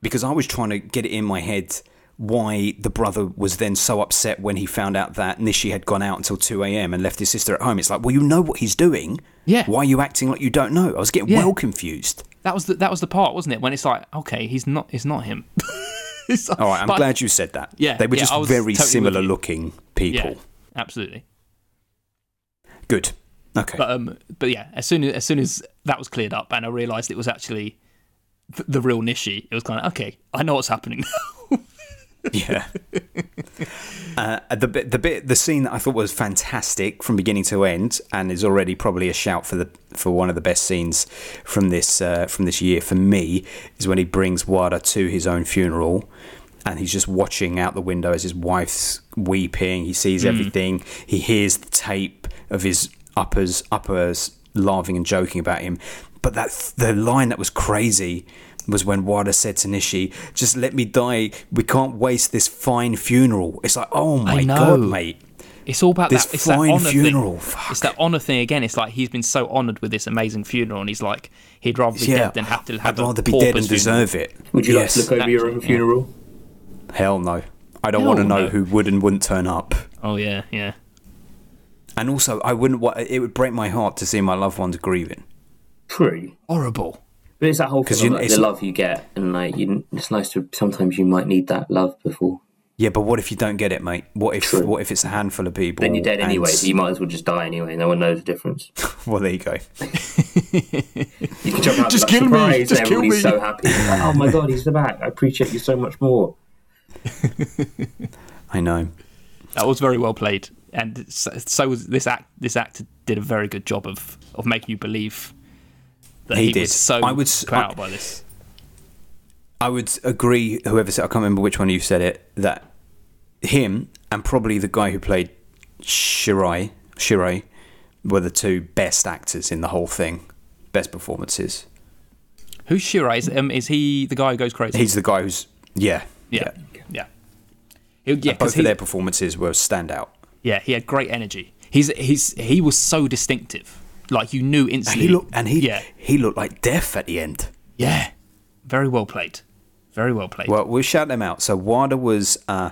Because I was trying to get it in my head why the brother was then so upset when he found out that Nishi had gone out until 2 a.m. and left his sister at home. It's like, well, you know what he's doing. Yeah. Why are you acting like you don't know? I was getting Yeah. well confused. that was the, that was the part, wasn't it? When it's like, okay, he's not it's not him. It's like- All right, I'm but- glad you said that. Yeah, They were yeah, just very totally similar looking people. Yeah, absolutely. Good. Okay. But um, but yeah, as soon as as soon as that was cleared up, and I realised it was actually th- the real Nishi, it was kind of okay. I know what's happening now. Yeah. uh, the bit, the bit, the scene that I thought was fantastic from beginning to end, and is already probably a shout for the for one of the best scenes from this uh, from this year for me, is when he brings Wada to his own funeral, and he's just watching out the window as his wife's weeping. He sees everything. He hears the tape of his uppers uppers laughing and joking about him. But that the line that was crazy was when Wada said to Nishi, "Just let me die. We can't waste this fine funeral." It's like, oh my god, mate. It's all about This that. It's that fine honor funeral, thing. fuck. It's that honor thing again. It's like he's been so honored with this amazing funeral, and he's like he'd rather be Yeah, dead than have to have I'd a rather be dead and pauper's funeral. deserve it. Would you yes. like to look over your own Exactly, yeah. funeral? Hell no. I don't Hell want to know no. who would and wouldn't turn up. Oh yeah, yeah. And also, I wouldn't. wa- It would break my heart to see my loved ones grieving. True. Horrible. But it's that whole thing of, you- like, it's- the love you get, and like you, it's nice to sometimes you might need that love before. Yeah, but what if you don't get it, mate? What if True. what if it's a handful of people? Then you're dead and- anyway, so you might as well just die anyway. No one knows the difference. Well, there you go. You can jump out Just like, kill me, just kill me. so happy. Like, oh my god, he's the back. I appreciate you so much more. I know. That was very well played, and so, so was this act. This actor did a very good job of of making you believe that He he, did. so I would put out by this. I would agree. Whoever said, I can't remember which one of you said it. That him and probably the guy who played Shirai, Shirai, were the two best actors in the whole thing. Best performances. Who's Shirai? Is, um, is he the guy who goes crazy? He's the guy who's yeah, yeah, yeah. He- yeah, 'cause Both he, of their performances were standout. yeah, he had great energy. He's he's he was so distinctive. Like you knew instantly. And instantly. he looked and he yeah, he looked like death at the end. yeah, very well played, very well played. Well, we'll shout them out. So Wada was uh,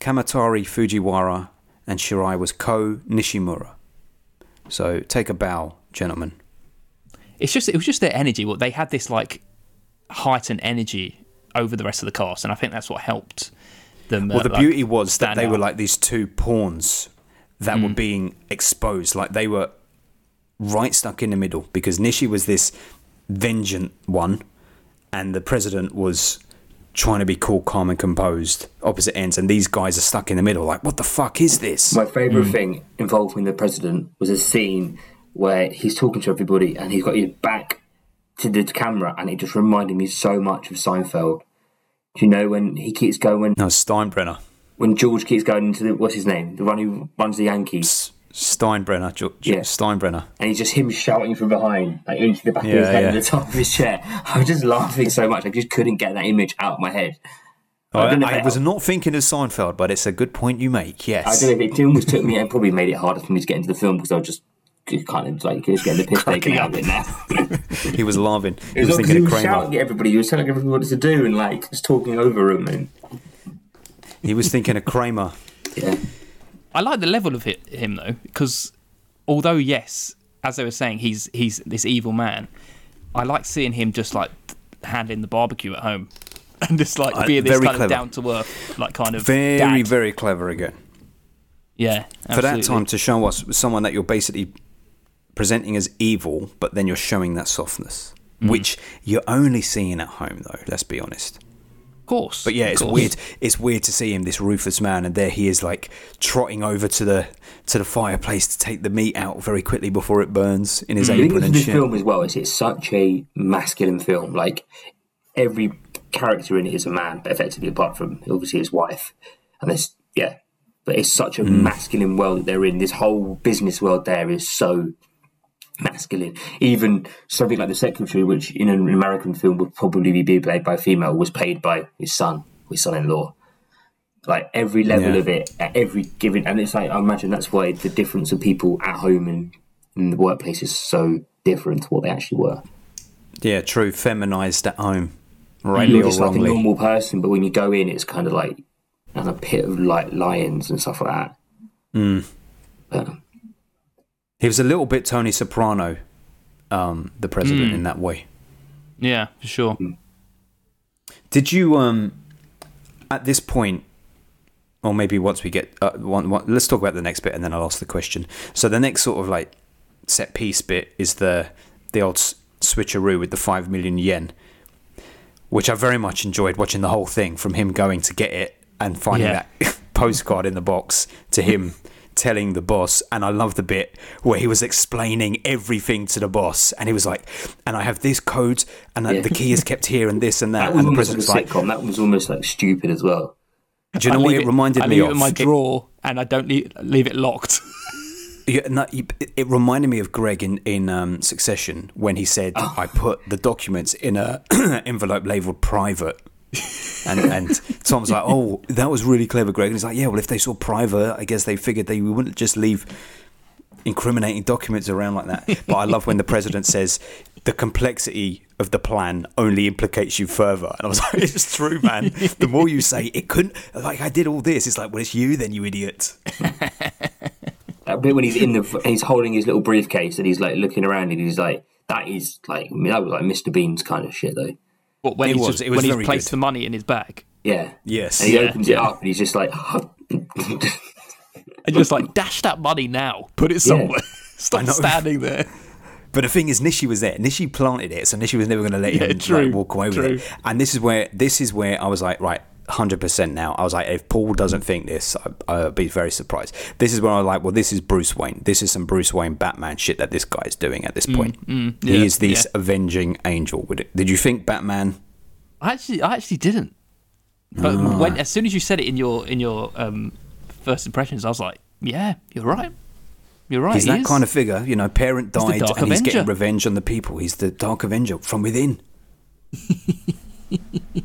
Kamatari Fujiwara, and Shirai was Ko Nishimura. So take a bow, gentlemen. it's just it was just their energy. What they had this like heightened energy over the rest of the cast, and I think that's what helped them. Well, uh, the like, beauty was that stand they were like these two pawns that Mm. were being exposed. Like they were right stuck in the middle because Nishi was this vengeant one, and the president was trying to be cool, calm, and composed. Opposite ends, and these guys are stuck in the middle. Like, what the fuck is this? My favourite Hmm. thing involving the president was a scene where he's talking to everybody and he's got his back to the camera, and it just reminded me so much of Seinfeld. Do you know when he keeps going? no, Steinbrenner. When George keeps going into the what's his name, the one who runs the Yankees, Steinbrenner. Yeah. Steinbrenner. and he's just him shouting from behind, like into the back of his head yeah. and the top of his chair. I was just laughing so much, I just couldn't get that image out of my head. I I, don't know if I was helped. not thinking of Seinfeld, but it's a good point you make. Yes, I don't know if it almost took me and probably made it harder for me to get into the film because I was just kind of like just getting the piss taken out of it now. he was laughing. He was was thinking he of was Kramer. shouting at everybody. He was telling everybody what to do and like just talking over them and He was thinking of Kramer. yeah. I like the level of it, him though, because although yes, as they were saying, he's he's this evil man. I like seeing him just like handling the barbecue at home, and just like Uh, being this kind clever. of down to earth, like kind of Very, dad. very clever again. yeah. For that time to show us someone that you're basically presenting as evil, but then you're showing that softness, Mm. which you're only seeing at home, though. Let's be honest. Of course. But yeah, it's course. weird. It's weird to see him, this ruthless man, and there he is, like trotting over to the to the fireplace to take the meat out very quickly before it burns in his The thing apron and this shit. film as well is it's such a masculine film. Like every character in it is a man, effectively, apart from obviously his wife. And this, yeah, but it's such a Mm. masculine world that they're in. This whole business world there is so masculine. Even something like the secretary, which in an American film would probably be played by a female, was played by his son, his son-in-law. Like every level Yeah. of it, at every given, and it's like I imagine that's why the difference of people at home and in the workplace is so different to what they actually were. Yeah, true. Feminized at home, You're rightly or just like a normal person, but when you go in, it's kind of like and a pit of like lions and stuff like that. Mm. But, He was a little bit Tony Soprano, um, the president, in that way. Yeah, for sure. Did you, um, at this point, or maybe once we get, uh, one, one, let's talk about the next bit and then I'll ask the question. So the next sort of like set piece bit is the the old s- switcheroo with the five million yen, which I very much enjoyed watching the whole thing from him going to get it and finding Yeah. that postcard in the box to him telling the boss and I love the bit where he was explaining everything to the boss and he was like and I have this code and Yeah. the key is kept here and this and that, that was and the president's like sitcom. That was almost like stupid as well. do you know I what leave it reminded I me leave of? it in my It- drawer and I don't leave, leave it locked. Yeah, no, it it reminded me of Greg in in um, Succession when he said, Oh. "I put the documents in a envelope labeled private," and and Tom's like, "Oh, that was really clever, Greg." And he's like, "Yeah, well, if they saw private, I guess they figured they wouldn't just leave incriminating documents around like that." But I love when the president says, "The complexity of the plan only implicates you further," and I was like, "It's true, man. The more you say, it couldn't. Like I did all this. It's like, well, it's you then, you idiot." That bit when he's in the he's holding his little briefcase and he's like looking around and he's like, that is like that was like Mr. Bean's kind of shit though. But when It he's was- just, it was when he's placed good. the money in his bag Yeah. Yes. And he Yeah, opens it yeah. up and he's just like and just like dash that money now, put it somewhere, stop know. standing there. But the thing is, Nishi was there. Nishi planted it, so Nishi was never going to let Yeah, him true, like, walk away with it. And this is where this is where I was like, right, hundred percent. Now I was like, if Paul doesn't think this, I, I'll be very surprised. This is when I was like, well, this is Bruce Wayne. This is some Bruce Wayne Batman shit that this guy is doing at this point. Mm, yeah, he is this yeah. avenging angel. Did you think Batman? I actually, I actually didn't. But when as soon as you said it in your in your um, first impressions, I was like, yeah, you're right. You're right. He's he that is. kind of figure. You know, parent died and he's getting revenge on the people. He's the Dark Avenger from within.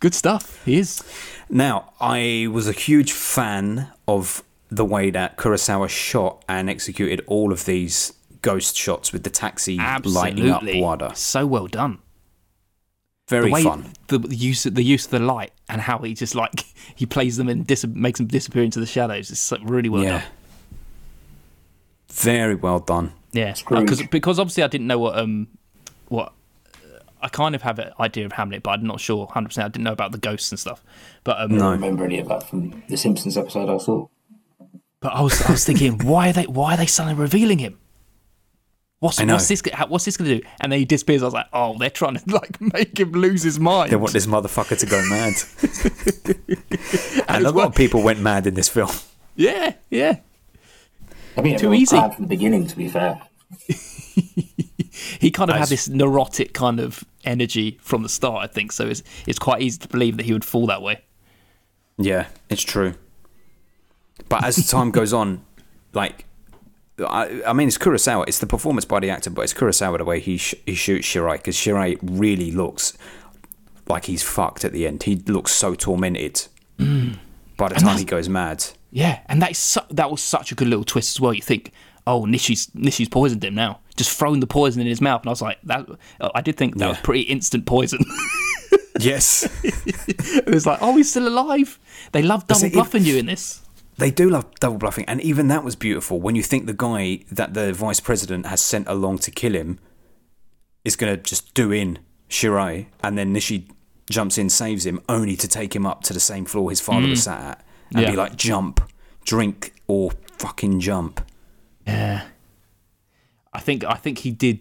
good stuff. He is. Now, I was a huge fan of the way that Kurosawa shot and executed all of these ghost shots with the taxi lighting up Absolutely. Wada. So well done. Very the way fun. The, the use the use of the light and how he just like he plays them and dis- makes them disappear into the shadows is so- really well yeah. done. Very well done. Yeah, Scrooge. because because obviously I didn't know what um what I kind of have an idea of Hamlet, but I'm not sure 100. percent I didn't know about the ghosts and stuff. But um, I don't remember any of that from the Simpsons episode I saw. but I was I was thinking why are they why are they suddenly revealing him? What's, what's this? What's this going to do? And then he disappears. I was like, oh, they're trying to like make him lose his mind. They want this motherfucker to go mad. and a lot of people went mad in this film. Yeah, yeah. I mean, Too everyone easy. planned from the beginning, to be fair. He kind of had this neurotic kind of energy from the start. I think so. It's it's quite easy to believe that he would fall that way. Yeah, it's true. But as time goes on, like, I, I mean, it's Kurosawa. It's the performance by the actor, but it's Kurosawa the way he sh- he shoots Shirai because Shirai really looks like he's fucked at the end. He looks so tormented mm. by the time he goes mad. Yeah, and that is su- that was such a good little twist as well. You think, oh, Nishi's Nishi's poisoned him now, just thrown the poison in his mouth, and I was like, that. I did think that was pretty instant poison. Yes, it was like, oh, he's still alive. They love double bluffing you in this. they do love double bluffing, and even that was beautiful. When you think the guy that the vice president has sent along to kill him is going to just do in Shirai, and then Nishi jumps in, saves him, only to take him up to the same floor his father was mm. sat at, and Yeah. be like, "Jump, drink, or fucking jump." Yeah, I think I think he did.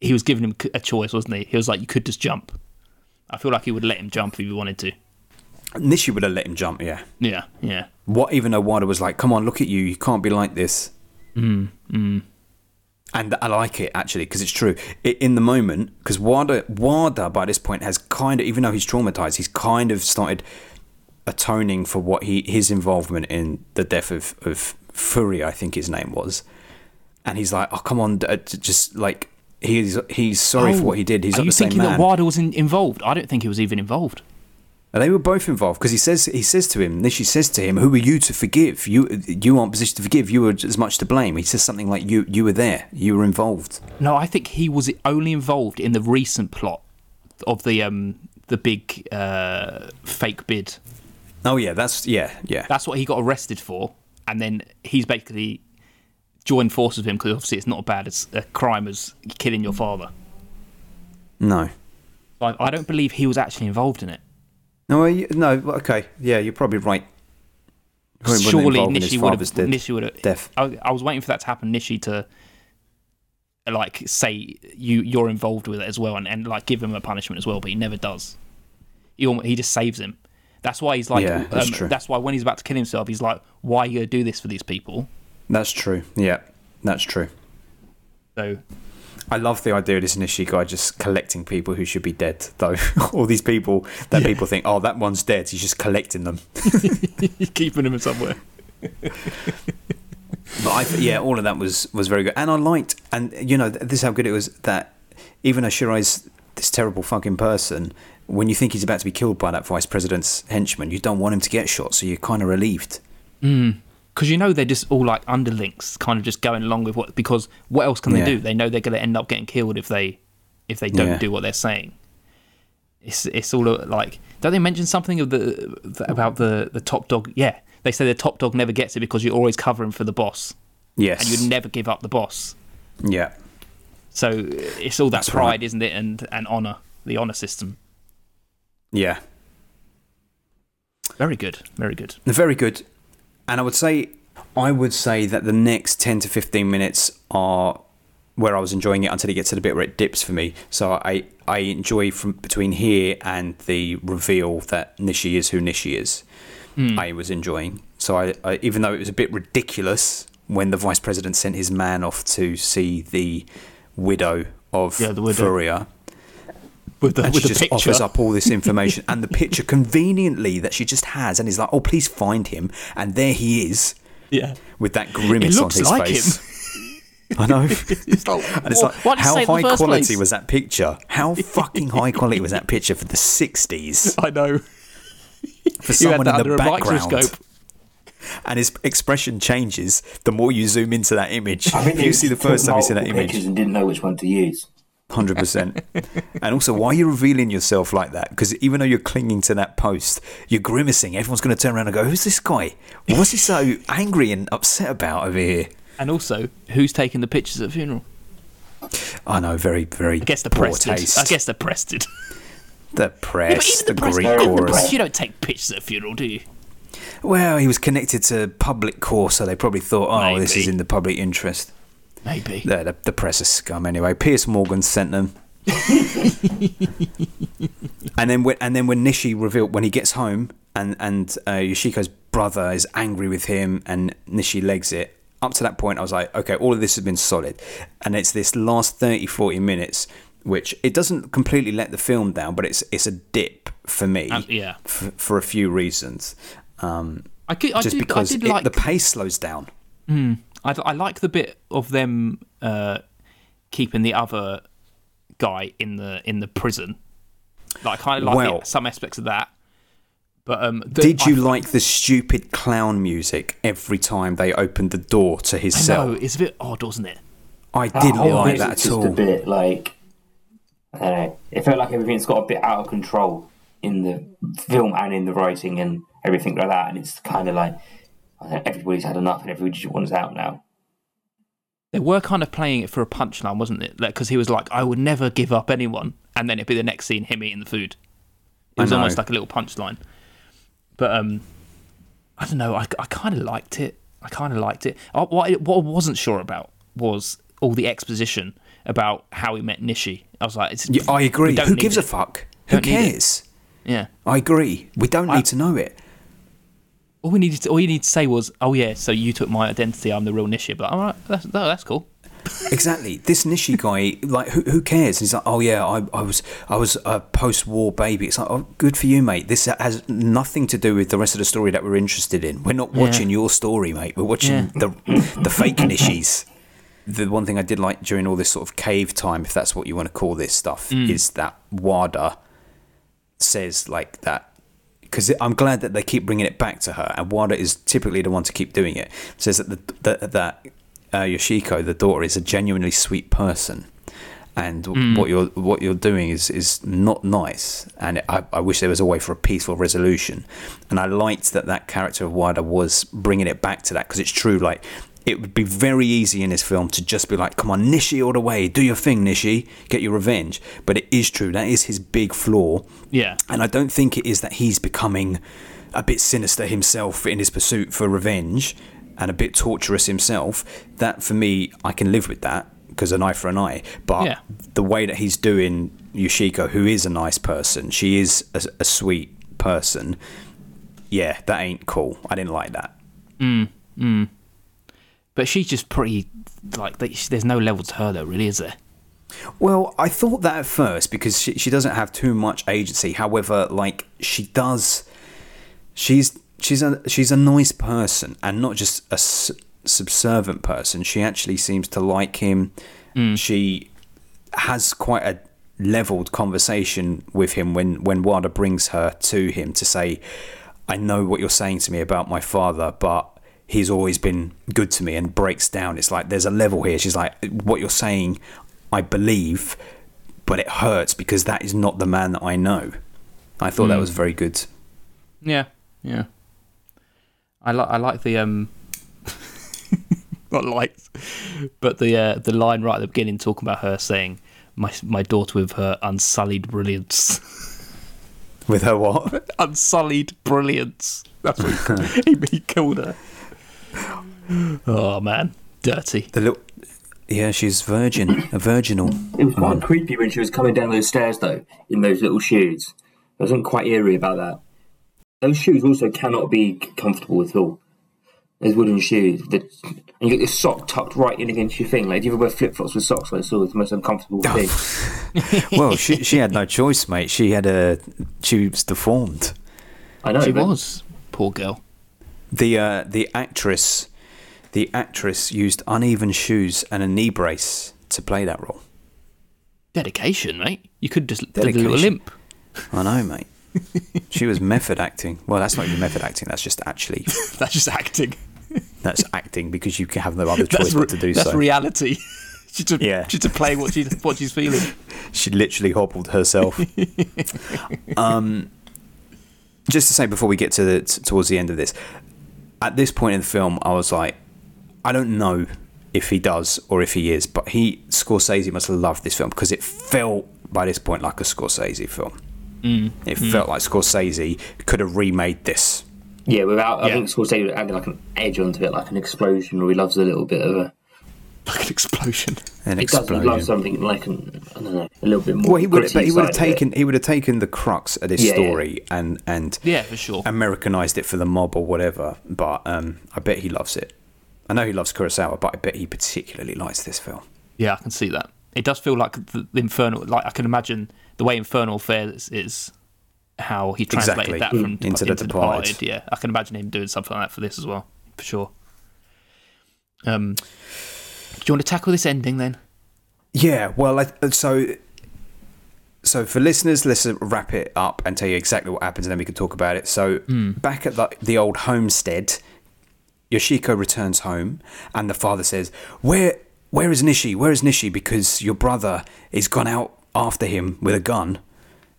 He was giving him a choice, wasn't he? He was like, you could just jump. I feel like he would let him jump if he wanted to. Nishi would have let him jump, yeah. Yeah, yeah. What even though Wada was like, "Come on, look at you, you can't be like this." Mm, mm. And I like it actually because it's true. I in the moment, because Wada, Wada by this point has kind of, even though he's traumatized, he's kind of started atoning for what he his involvement in the death of of Fury, I think his name was. And he's like, "Oh, come on, uh, just like he's he's sorry for Oh, what he did. He's Are you thinking man." that Wada was in, involved? I don't think he was even involved. And they were both involved because he says he says to him, Nishi says to him, "Who are you to forgive? You you aren't positioned to forgive. You were as much to blame." He says something like, "You you were there. You were involved." No, I think he was only involved in the recent plot of the um the big uh, fake bid. Oh yeah, that's yeah yeah. That's what he got arrested for, and then he's basically joined forces with him because obviously it's not as bad as a crime as killing your father. no. I, I don't believe he was actually involved in it. No, you, no. Okay, yeah, you're probably right. Surely Nishi would have. Nishi would have. death. I, I was waiting for that to happen. Nishi to like say you you're involved with it as well, and, and like give him a punishment as well, but he never does. He almo- he just saves him. That's why he's like. Yeah, that's um. That's why when he's about to kill himself, he's like, "Why are you gonna do this for these people?" That's true. Yeah, that's true. So I love the idea of this Nishi guy just collecting people who should be dead, though. All these people that people think, oh, that one's dead. He's just collecting them. keeping them somewhere. But I, yeah, all of that was was very good, and I liked, and you know, this is how good it was that even though Shirai's this terrible fucking person, when you think he's about to be killed by that vice president's henchman, you don't want him to get shot, so you're kind of relieved. Hmm. Because you know they're just all like underlings, kind of just going along with what. Because what else can they Yeah. do? They know they're going to end up getting killed if they if they don't Yeah. do what they're saying. It's it's all like don't they mention something of the, the about the the top dog? Yeah, they say the top dog never gets it because you're always covering for the boss, Yes. and you never give up the boss. yeah. So it's all that That's pride, right. isn't it? And and honor, the honor system. Yeah. Very good, very good. Very good. And I would say, I would say that the next 10 to 15 minutes are where I was enjoying it until it gets to the bit where it dips for me. So I, I enjoy from between here and the reveal that Nishi is who Nishi is. Hmm. I was enjoying. So I, I, even though it was a bit ridiculous when the vice president sent his man off to see the widow of Yeah, the widow. Furuya, With the and with she the just picture, offers up all this information and the picture conveniently that she just has, and he's like, "Oh, please find him," and there he is yeah. with that grimace It on his like face. I know. It's like, And it's like, why how it high quality place?" was that picture? How fucking high quality was that picture for the 60s? I know. For someone in the background. microscope. and his expression changes the more you zoom into that image. I think If you see the first time you see that image, pictures and didn't know which one to use. Hundred percent. And also, why are you revealing yourself like that? Because even though you're clinging to that post, you're grimacing. Everyone's going to turn around and go, "Who's this guy? What's he so angry and upset about over here?" And also, who's taking the pictures at the funeral? I know, very, very I guess the press did. I guess the press did. the press, even the, press, Greek the chorus. press, you don't take pictures at a funeral, do you? Well, he was connected to public course, so they probably thought, "Oh, this is in the public interest." Maybe. The, the, the press is scum anyway. Piers Morgan sent them. and then when and then when Nishi revealed when he gets home and and uh, Yoshiko's brother is angry with him and Nishi legs it. Up to that point, I was like, okay, all of this has been solid, and it's this last 30, 40 minutes, which it doesn't completely let the film down, but it's it's a dip for me, Um, yeah. f- for a few reasons. Um, I, could, I just did, because I did it- like the pace slows down. I, I like the bit of them uh, keeping the other guy in the in the prison. Like, I kind of like Well- it- some aspects of that. But um, the- Did you I, like the stupid clown music every time they opened the door to his I cell? know it's a bit odd, wasn't it? I That didn't like bit that was at just all. a bit like I don't know. It felt like everything's got a bit out of control in the film and in the writing and everything like that. And it's kind of like I don't know, everybody's had enough and everybody just wants out now. They were kind of playing it for a punchline, wasn't it? Because he was like, "I would never give up anyone," and then it'd be the next scene him eating the food. It was almost like a little punchline. But um, I don't know. I, I kind of liked it. I kind of liked it. I, what, I, what I wasn't sure about was all the exposition about how he met Nishi. I was like, it's, Yeah, I agree. Who need gives a fuck? Who Don't need it. cares? Yeah. I agree. We don't I- need to know it. All we needed to, all you need to say was, "Oh yeah, so you took my identity. I'm the real Nishi." But all right, that's, no, that's cool. Exactly. This Nishi guy, like, who, who cares? He's like, oh yeah, I, I was, I was a post-war baby. It's like, oh, good for you, mate. This has nothing to do with the rest of the story that we're interested in. We're not watching your story, mate. We're watching Yeah. the the fake Nishis. The one thing I did like during all this sort of cave time, if that's what you want to call this stuff, Mm. is that Wada says like that because I'm glad that they keep bringing it back to her, and Wada is typically the one to keep doing it. Says that the, that that uh, Yoshiko, the daughter, is a genuinely sweet person, and what you're what you're doing is is not nice. And I, I wish there was a way for a peaceful resolution. And I liked that that character of Wada was bringing it back to that because it's true. Like it would be very easy in this film to just be like, "Come on, Nishi, all the way, do your thing, Nishi, get your revenge." But it is true that is his big flaw. Yeah. And I don't think it is that he's becoming a bit sinister himself in his pursuit for revenge and a bit torturous himself. That for me, I can live with that because an eye for an eye. But Yeah. the way that he's doing Yoshiko, who is a nice person, she is a, a sweet person. Yeah, that ain't cool. I didn't like that. Mm, mm. But she's just pretty like there's no level to her though, really, is there? Well, I thought that at first because she, she doesn't have too much agency. However, like she does, she's she's a she's a nice person and not just a subservient person. She actually seems to like him. Hmm. She has quite a leveled conversation with him when when Wada brings her to him to say, "I know what you're saying to me about my father, but." He's always been good to me and breaks down. It's like there's a level here. She's like, What you're saying, I believe, but it hurts because that is not the man that I know. I thought that was very good. Yeah, yeah. I like I like the um not like but the uh, the line right at the beginning talking about her saying my my daughter with her unsullied brilliance. With her what? unsullied brilliance. That's what he, he called her. Oh man, dirty. The little. Yeah, she's virgin, a virginal. It was quite one. creepy when she was coming down those stairs, though, in those little shoes. I wasn't quite eerie about that. Those shoes also cannot be comfortable at all. Those wooden shoes, the, and you get your sock tucked right in against your thing. Like, do you ever wear flip flops with socks? I saw it's the most uncomfortable thing. Well, she she had no choice, mate. She had a she was deformed. I know. She but was poor girl. The uh, the actress, the actress used uneven shoes and a knee brace to play that role. Dedication, mate. You could just did a limp. I know, mate. she was method acting. Well, that's not even method acting. That's just actually That's just acting. that's acting because you can have no other choice but to do that's so. reality. she's just, Yeah. she's just playing what she's what she's feeling. she literally hobbled herself. um, just to say before we get to the t- towards the end of this, at this point in the film, I was like, I don't know if he does or if he is, but he Scorsese must have loved this film because it felt by this point like a Scorsese film. It felt like Scorsese could have remade this. Yeah, without I think Scorsese added like an edge onto it, like an explosion, or he loves a little bit of a. Like an explosion. An He does he explosion. loves something like an I don't know, a little bit more. Well, he would, but he would have side it. taken he would have taken the crux of this Yeah, yeah. story and and Yeah, for sure. Americanized it for the mob or whatever. But um, I bet he loves it. I know he loves Kurosawa, but I bet he particularly likes this film. Yeah, I can see that. It does feel like the, Infernal. Like I can imagine the way Infernal Affairs is how he translated Exactly. that from Into The Departed. Yeah, I can imagine him doing something like that for this as well, for sure. Um, do you want to tackle this ending then? Yeah, well, I, so so for listeners, let's wrap it up and tell you exactly what happens, and then we can talk about it. So back at the, the old homestead, Yoshiko returns home, and the father says, "Where where is Nishi? Where is Nishi? Because your brother is gone out after him with a gun."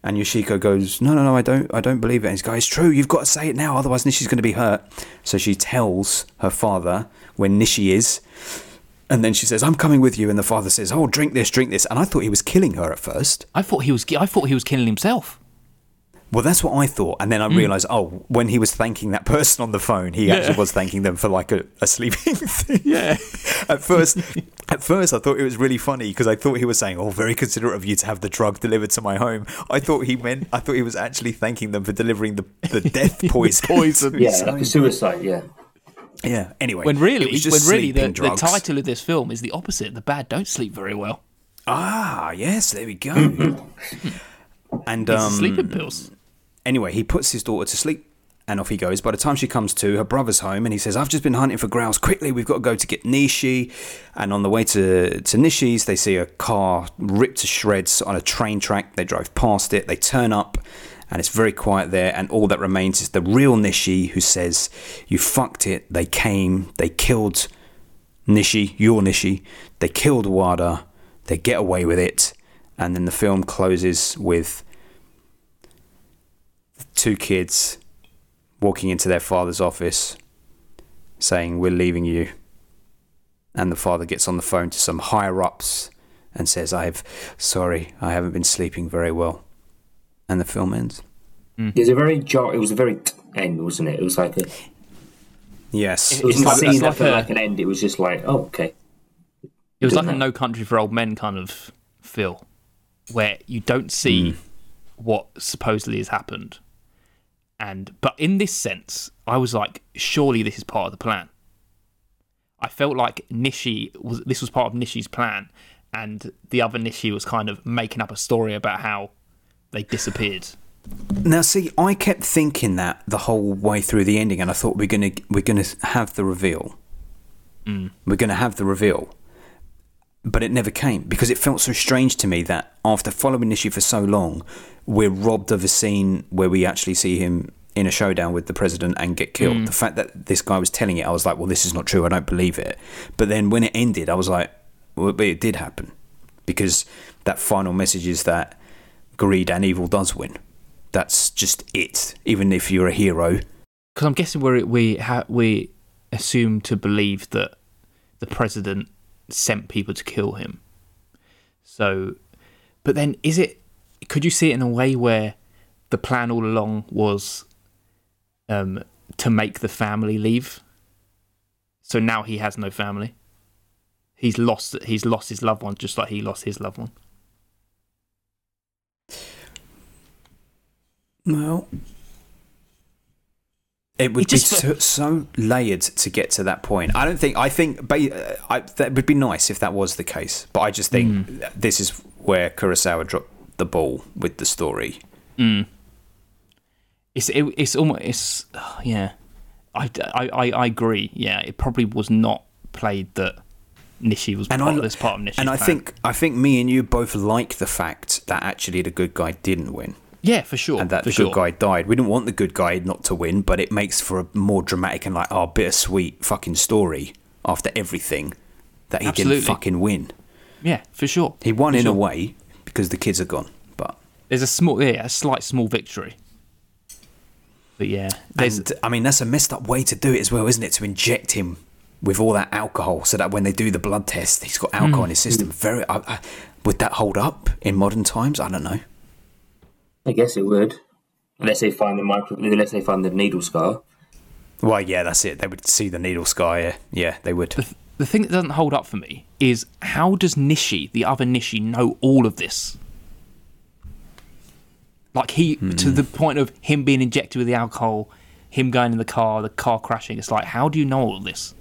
And Yoshiko goes, "No, no, no, I don't, I don't believe it." And he's going, "It's true. You've got to say it now, otherwise Nishi's going to be hurt." So she tells her father where Nishi is, and then she says, "I'm coming with you." And the father says, "Oh, drink this, drink this." And I thought he was killing her at first. I thought he was. I thought he was killing himself. Well, that's what I thought, and then I realised, oh, when he was thanking that person on the phone, he actually was thanking them for like a, a sleeping thing. Yeah. at first, at first, I thought it was really funny because I thought he was saying, "Oh, very considerate of you to have the drug delivered to my home." I thought he meant, I thought he was actually thanking them for delivering the the death poison. Poison. Yeah, like a suicide. Yeah, yeah. Anyway, When really, it was just when really, the, the title of this film is the opposite. The bad don't sleep very well. Ah, yes, there we go. and It's um, sleeping pills. Anyway, he puts his daughter to sleep and off he goes. By the time she comes to, her brother's home and he says, I've just been hunting for grouse. Quickly, we've got to go to get Nishi. And on the way to, to Nishi's, they see a car ripped to shreds on a train track. They drive past it, they turn up, and it's very quiet there. And all that remains is the real Nishi who says, You fucked it. They came, they killed Nishi, your Nishi. They killed Wada. They get away with it. And then the film closes with two kids walking into their father's office saying, We're leaving you. And the father gets on the phone to some higher ups and says, I've, sorry, I haven't been sleeping very well. And the film ends. Hmm. it was a very jar. It was a very t- end, wasn't it? It was like a. Yes. It wasn't like- a scene it's that like a- like an end. It was just like, oh, okay. It was like Doesn't a? No Country for Old Men kind of feel, where you don't see hmm. what supposedly has happened, and but in this sense, I was like, surely this is part of the plan. I felt like Nishi was this was part of Nishi's plan, and the other Nishi was kind of making up a story about how they disappeared. Now, see, I kept thinking that the whole way through the ending, and I thought we're gonna we're gonna have the reveal. Mm. We're gonna have the reveal, but it never came because it felt so strange to me that after following Nishi for so long, we're robbed of a scene where we actually see him in a showdown with the president and get killed. Mm. The fact that this guy was telling it, I was like, well, this is not true. I don't believe it. But then when it ended, I was like, well, but it did happen because that final message is that greed and evil does win. That's just it. Even if you're a hero, Because I'm guessing we we ha- we assume to believe that the president sent people to kill him. So, but then is it? Could you see it in a way where the plan all along was um, to make the family leave? So now he has no family. He's lost. He's lost his loved one, just like he lost his loved one. well, it would It just be so, so layered to get to that point. I don't think. I think ba- uh, I, that would be nice if that was the case. But I just think this is where Kurosawa dropped the ball with the story. Mm. It's it, it's almost it's yeah. I, I, I, agree. Yeah, it probably was not played that Nishi was And part, I, this part of Nishi's and I plan. think I think me and you both like the fact that actually the good guy didn't win Yeah, for sure. and that the sure. good guy died. We didn't want the good guy not to win, but it makes for a more dramatic and like oh bittersweet fucking story after everything that he Absolutely. didn't fucking win. Yeah, for sure. He won For in sure. a way because the kids are gone, but There's a small, yeah, a slight small victory. But yeah, there's and, I mean that's a messed up way to do it as well, isn't it? To inject him with all that alcohol so that when they do the blood test, he's got alcohol in his hmm. system. Very I, I, would that hold up in modern times? I don't know. I guess it would. Unless they find the micro, unless they find the needle scar. Well, yeah, that's it. They would see the needle scar. Yeah, yeah they would. The thing that doesn't hold up for me is how does Nishi, the other Nishi, know all of this? Like he to the hmm. point of him being injected with the alcohol, him going in the car, the car crashing. It's like, how do you know all of this?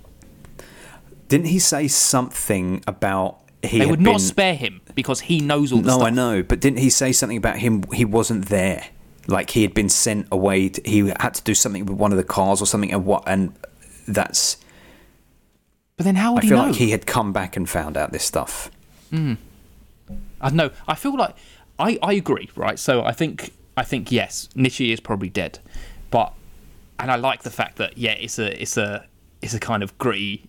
Didn't he say something about he They would been, not spare him because he knows all No, stuff. I know, but didn't he say something about him? He wasn't there. Like he had been sent away. To, he had to do something with one of the cars or something, and what? And that's. But then how I would he I feel know? like he had come back and found out this stuff. Hmm. I don't know. I feel like I, I agree, right? So I think I think yes, Nishi is probably dead, but and I like the fact that yeah, it's a it's a it's a kind of gritty,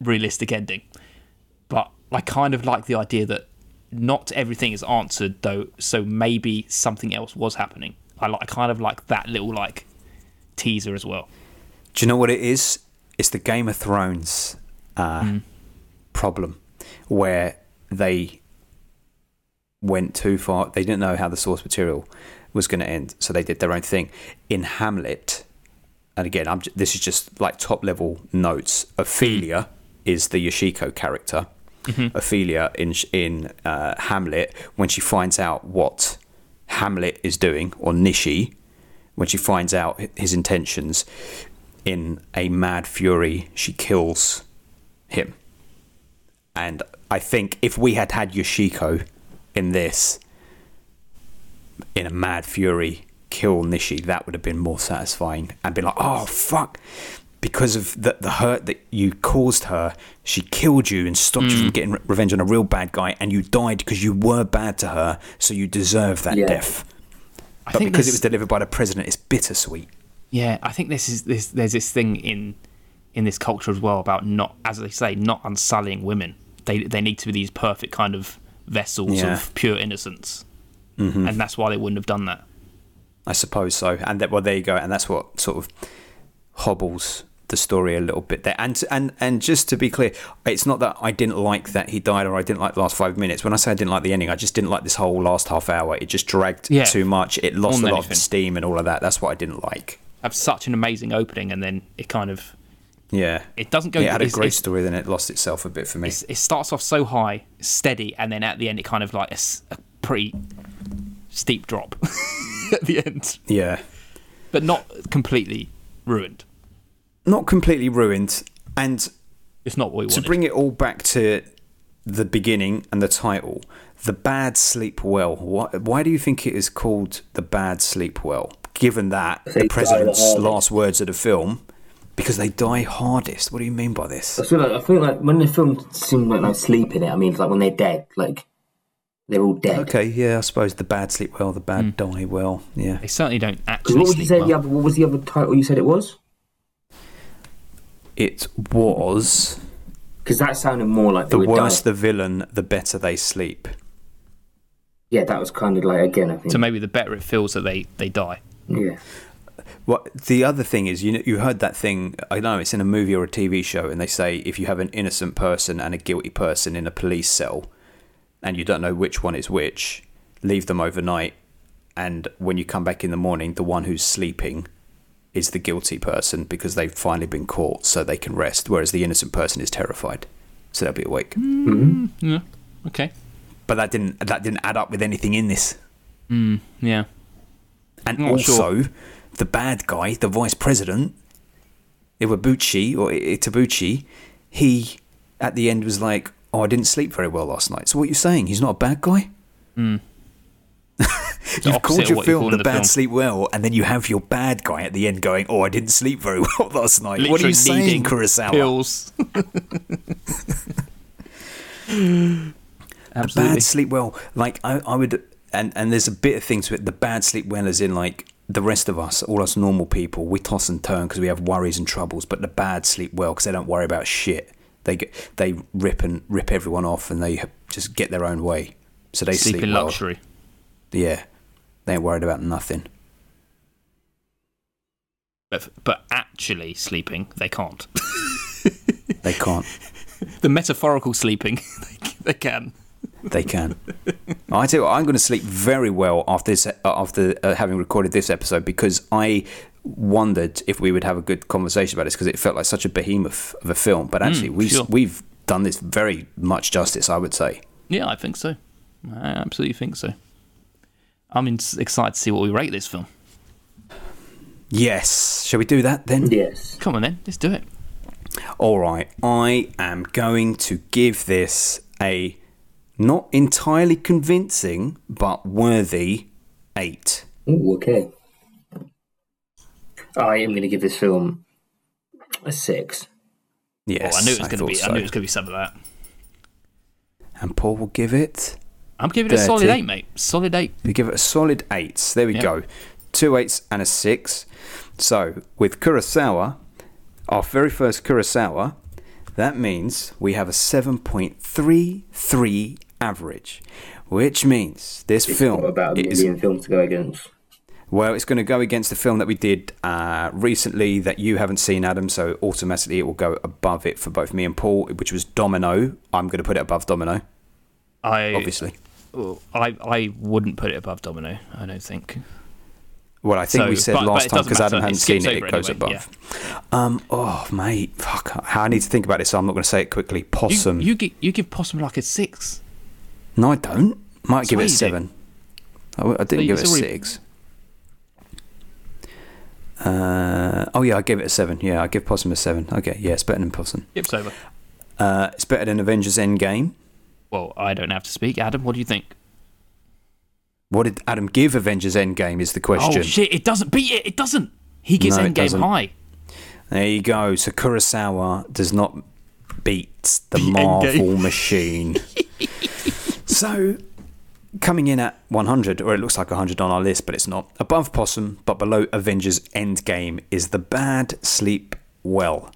realistic ending. But I kind of like the idea that not everything is answered though, so maybe something else was happening. I like I kind of like that little like teaser as well. Do you know what it is? It's the Game of Thrones uh, problem, where they went too far. They didn't know how the source material was going to end, so they did their own thing. In Hamlet, and again, I'm, this is just like top level notes. Ophelia is the Yoshiko character. Ophelia in in uh, Hamlet, when she finds out what Hamlet is doing, or Nishi, when she finds out his intentions, in a mad fury, she kills him. And I think if we had had Yoshiko in this, in a mad fury, kill Nishi, that would have been more satisfying and been like, oh, fuck. Because of the, the hurt that you caused her, she killed you and stopped you from mm. getting re- revenge on a real bad guy, and you died because you were bad to her, so you deserve that Yeah. death. I But because it was delivered by the president, it's bittersweet. Yeah, I think this is this. There's this thing in in this culture as well about not, as they say, not unsullying women. They they need to be these perfect kind of vessels Yeah. of pure innocence, mm-hmm. and that's why they wouldn't have done that. I suppose so. And that, well, there you go. And that's what sort of hobbles the story a little bit there. And and and just to be clear, it's not that I didn't like that he died or I didn't like the last five minutes. When I say I didn't like the ending, I just didn't like this whole last half hour. It just dragged Yeah. too much. It lost More a lot of steam and all of that. That's what I didn't like. Have such an amazing opening, and then it kind of Yeah. it doesn't go. It had a great story, then it lost itself a bit for me. it's- it starts off so high, steady, and then at the end it kind of like a pretty steep drop at the end, Yeah. but not completely ruined. Not completely ruined. And It's not what we want. to wanted. bring it all back to the beginning and the title, The Bad Sleep Well. Why, why do you think it is called The Bad Sleep Well? Given that the president's last words of the film, because they die hardest. What do you mean by this? I feel like I feel like when the film seems like they sleep in it, I mean, it's like when they're dead, like they're all dead. Okay, yeah, I suppose the bad sleep well, the bad hmm. die well. Yeah, they certainly don't Because actually what would you sleep well. the other? What was the other title you said it was? it was Because that sounded more like the worse die. the villain, the better they sleep. Yeah, that was kind of like again. I think. So maybe the better it feels that they they die. yeah. Well, the other thing is, you know, you heard that thing. I know it's in a movie or a TV show, and they say if you have an innocent person and a guilty person in a police cell, and you don't know which one is which, leave them overnight, and when you come back in the morning, the one who's sleeping is the guilty person because they've finally been caught, so they can rest, whereas the innocent person is terrified, so they'll be awake. Mm-hmm. Yeah. Okay. But that didn't that didn't add up with anything in this. Mm, yeah. And Not also, sure. the bad guy, the vice president, Iwabuchi or Itabuchi, he at the end was like, "Oh, I didn't sleep very well last night." So what are you saying? He's not a bad guy? Hmm. You've called your film "The Bad film. Sleep Well," and then you have your bad guy at the end going, "Oh, I didn't sleep very well last night." what are you saying, Kurosawa? Pills. Absolutely. bad sleep well. Like I, I would and and there's a bit of things with the bad sleep well as in like the rest of us, all us normal people, we toss and turn because we have worries and troubles. But the bad sleep well because they don't worry about shit. They get they rip and rip everyone off, and they just get their own way. So they Sleep sleep, in well. luxury. Yeah, they ain't worried about nothing. But, but actually sleeping, they can't. They can't. the metaphorical sleeping, they, they can. They can. I tell you, what, I'm going to sleep very well after this, uh, after uh, having recorded this episode because I wondered if we would have a good conversation about this because it felt like such a behemoth of a film. But actually, we Hmm, sure. we've done this very much justice, I would say. Yeah, I think so. I absolutely think so. I'm in- excited to see what we rate this film. Yes. Shall we do that then? Yes. Come on then, let's do it. All right. I am going to give this a not entirely convincing but worthy eight. Ooh, okay. I am going to give this film a six. Yes, oh, I knew it was going to be. so. I knew it was going to be some of that. And Paul will give it. I'm giving it a solid eight, mate. Solid eight. We give it a solid eight. There we Yeah. go. Two eights and a six. So with Kurosawa, our very first Kurosawa, that means we have a 7.33 average, which means this It's film about a is million films to go against. well, it's going to go against the film that we did uh, recently that you haven't seen, Adam. So automatically it will go above it for both me and Paul, which was Domino. I'm going to put it above Domino, I obviously. I I wouldn't put it above Domino. I don't think. Well, I think So- we said but- but last it time because Adam matter. hadn't It seen it, it goes anyway, above. Um, oh mate, fuck! I need to think about this, so I'm not going to say it quickly. Possum. you gi- you give Possum like a six. No, I don't. Might That's give it a seven. I, I didn't So give it a already- six. Uh, oh yeah, I gave it a seven. Yeah, I give Possum a seven. Okay, yeah, it's better than Possum. Skips over. Uh, it's better than Avengers Endgame. Well, I don't have to speak. Adam, what do you think? What did Adam give Avengers Endgame? Is the question. Oh shit! It doesn't beat it. It doesn't. He gives No, Endgame doesn't. high. There you go. So Kurosawa does not beat the Beat Marvel machine. so coming in at 100, or it looks like 100 on our list, but it's not. Above Possum, but below Avengers Endgame is The Bad Sleep Well.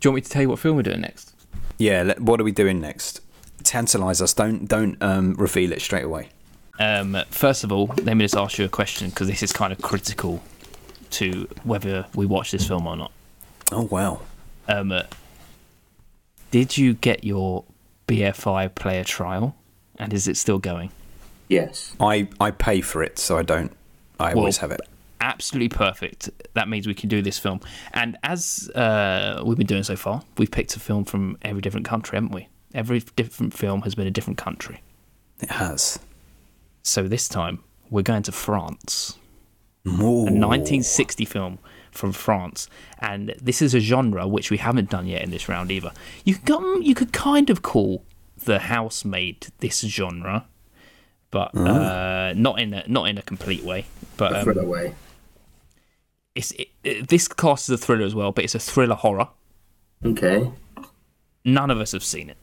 Do you want me to tell you what film we're doing next? Yeah, let, what are we doing next? Tantalize us. Don't don't um, reveal it straight away. Um, first of all, let me just ask you a question because this is kind of critical to whether we watch this film or not. Oh wow. Um, uh, did you get your BFI player trial, and is it still going? Yes. I I pay for it, so I don't. I always have it. Absolutely perfect. That means we can do this film. And as uh, we've been doing so far, we've picked a film from every different country, haven't we? Every different film has been a different country. It has. So this time we're going to France. Ooh. a 1960 film from France, and this is a genre which we haven't done yet in this round either. You could you could kind of call the housemaid this genre, but uh, not in a not in a complete way. But um, Thriller way. it's it, it, this class is a thriller as well, but it's a thriller horror. Okay. None of us have seen it,